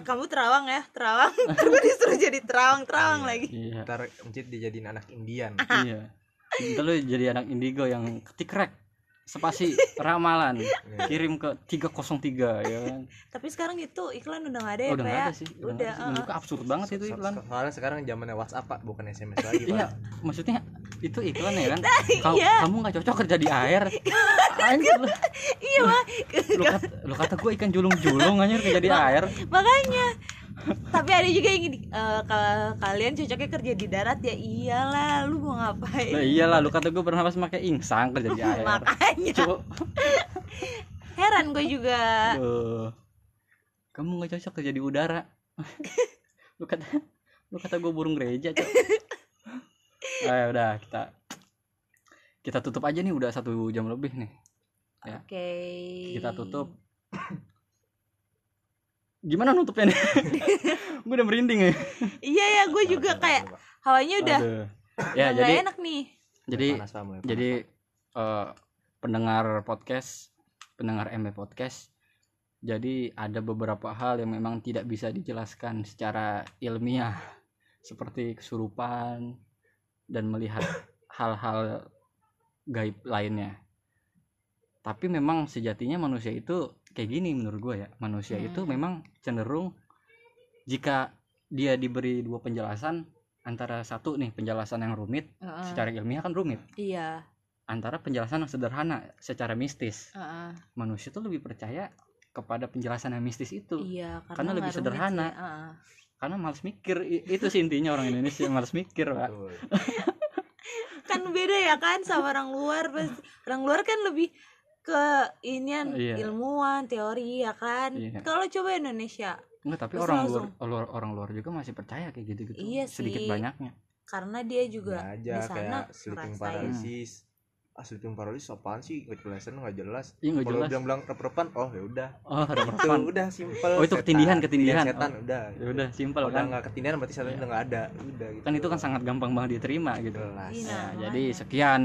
Speaker 2: kamu terawang ya terawang. Terus disuruh jadi terawang terawang
Speaker 3: Iya.
Speaker 2: lagi.
Speaker 1: Iya.
Speaker 3: Ntar dijadiin anak Indian.
Speaker 1: Iya Ntar lu jadi anak indigo yang ketik rek spasi ramalan
Speaker 3: Iya.
Speaker 1: kirim ke 303 ya kan?
Speaker 2: Tapi sekarang itu iklan udah gak ada ya
Speaker 1: oh, udah nggak
Speaker 2: ya?
Speaker 1: ada sih udah,
Speaker 2: Udah,
Speaker 1: sih. Menurutku absurd banget itu iklan.
Speaker 3: So- soalnya sekarang zamannya WhatsApp pak bukan SMS lagi pak.
Speaker 1: Iya maksudnya itu iklan ya kan? Kau-
Speaker 2: iya.
Speaker 1: kamu nggak cocok kerja di air.
Speaker 2: Iya pak.
Speaker 1: Lu kata, lu kata gue ikan julung-julung anjir kerja di air.
Speaker 2: makanya tapi ada juga yang gini ka- kalian cocoknya kerja di darat ya iyalah lu mau ngapain?
Speaker 1: Lah iyalah lu kata gue bernapas pakai insang kerja di air.
Speaker 2: Makanya.
Speaker 1: Cuk.
Speaker 2: heran gue juga.
Speaker 1: Aduh. kamu nggak cocok kerja di udara. Lu kata lu kata gue burung gereja cok Ayo udah kita kita tutup aja nih udah satu jam lebih nih. Ya.
Speaker 2: oke.
Speaker 1: Kita tutup gimana nutupnya nih gue udah merinding ya.
Speaker 2: Iya ya gue juga kayak
Speaker 3: coba.
Speaker 2: hawanya udah
Speaker 1: Aduh. ya jadi
Speaker 2: enak nih.
Speaker 1: jadi
Speaker 3: panas, panas,
Speaker 1: jadi eh, pendengar podcast pendengar MB podcast jadi ada beberapa hal yang memang tidak bisa dijelaskan secara ilmiah seperti kesurupan dan melihat hal-hal gaib lainnya. Tapi memang sejatinya manusia itu kayak gini menurut gue ya manusia itu
Speaker 2: Hmm.
Speaker 1: memang cenderung jika dia diberi dua penjelasan antara satu nih penjelasan yang rumit
Speaker 2: Heeh.
Speaker 1: secara ilmiah kan rumit
Speaker 2: iya
Speaker 1: antara penjelasan yang sederhana secara mistis
Speaker 2: heeh.
Speaker 1: manusia tuh lebih percaya kepada penjelasan yang mistis itu
Speaker 2: iya
Speaker 1: Karena
Speaker 2: karena
Speaker 1: lebih sederhana.
Speaker 2: sih, heeh.
Speaker 1: karena males mikir I- itu sih intinya orang Indonesia males mikir pak
Speaker 3: Betul.
Speaker 2: kan beda ya kan sama orang luar pasti orang luar kan lebih ke inian
Speaker 1: Iya.
Speaker 2: ilmuwan teori ya kan
Speaker 1: Iya.
Speaker 2: kalau coba Indonesia
Speaker 1: Enggak, tapi
Speaker 2: Terus
Speaker 1: orang luar,
Speaker 2: langsung.
Speaker 1: luar orang luar juga masih percaya kayak gitu gitu
Speaker 2: Iya
Speaker 1: sedikit
Speaker 2: sih.
Speaker 1: banyaknya
Speaker 2: karena dia juga
Speaker 3: Nah,
Speaker 2: di
Speaker 3: aja
Speaker 2: sana
Speaker 3: kayak sleeping paralysis ah sleeping paralysis apaan sih nggak jelasin nggak jelas
Speaker 1: iya
Speaker 3: kalau
Speaker 1: jelas
Speaker 3: bilang-bilang rep-repan oh ya udah
Speaker 1: oh perempuan
Speaker 3: udah simpel
Speaker 1: Oh, itu ketindihan, ketindihan.
Speaker 3: setan
Speaker 1: Oh.
Speaker 3: udah
Speaker 1: ya udah simpel kan
Speaker 3: nggak ketindihan berarti setan
Speaker 1: Iya.
Speaker 3: udah nggak ada udah gitu
Speaker 1: kan itu kan sangat gampang banget diterima gitu
Speaker 3: jelas
Speaker 2: Iya.
Speaker 1: Ya,
Speaker 2: makanya.
Speaker 1: jadi sekian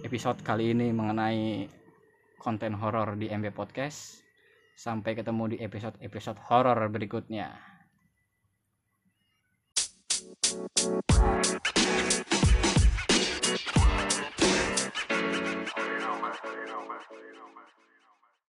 Speaker 1: episode kali ini mengenai konten horor di MB Podcast. Sampai ketemu di episode-episode horor berikutnya.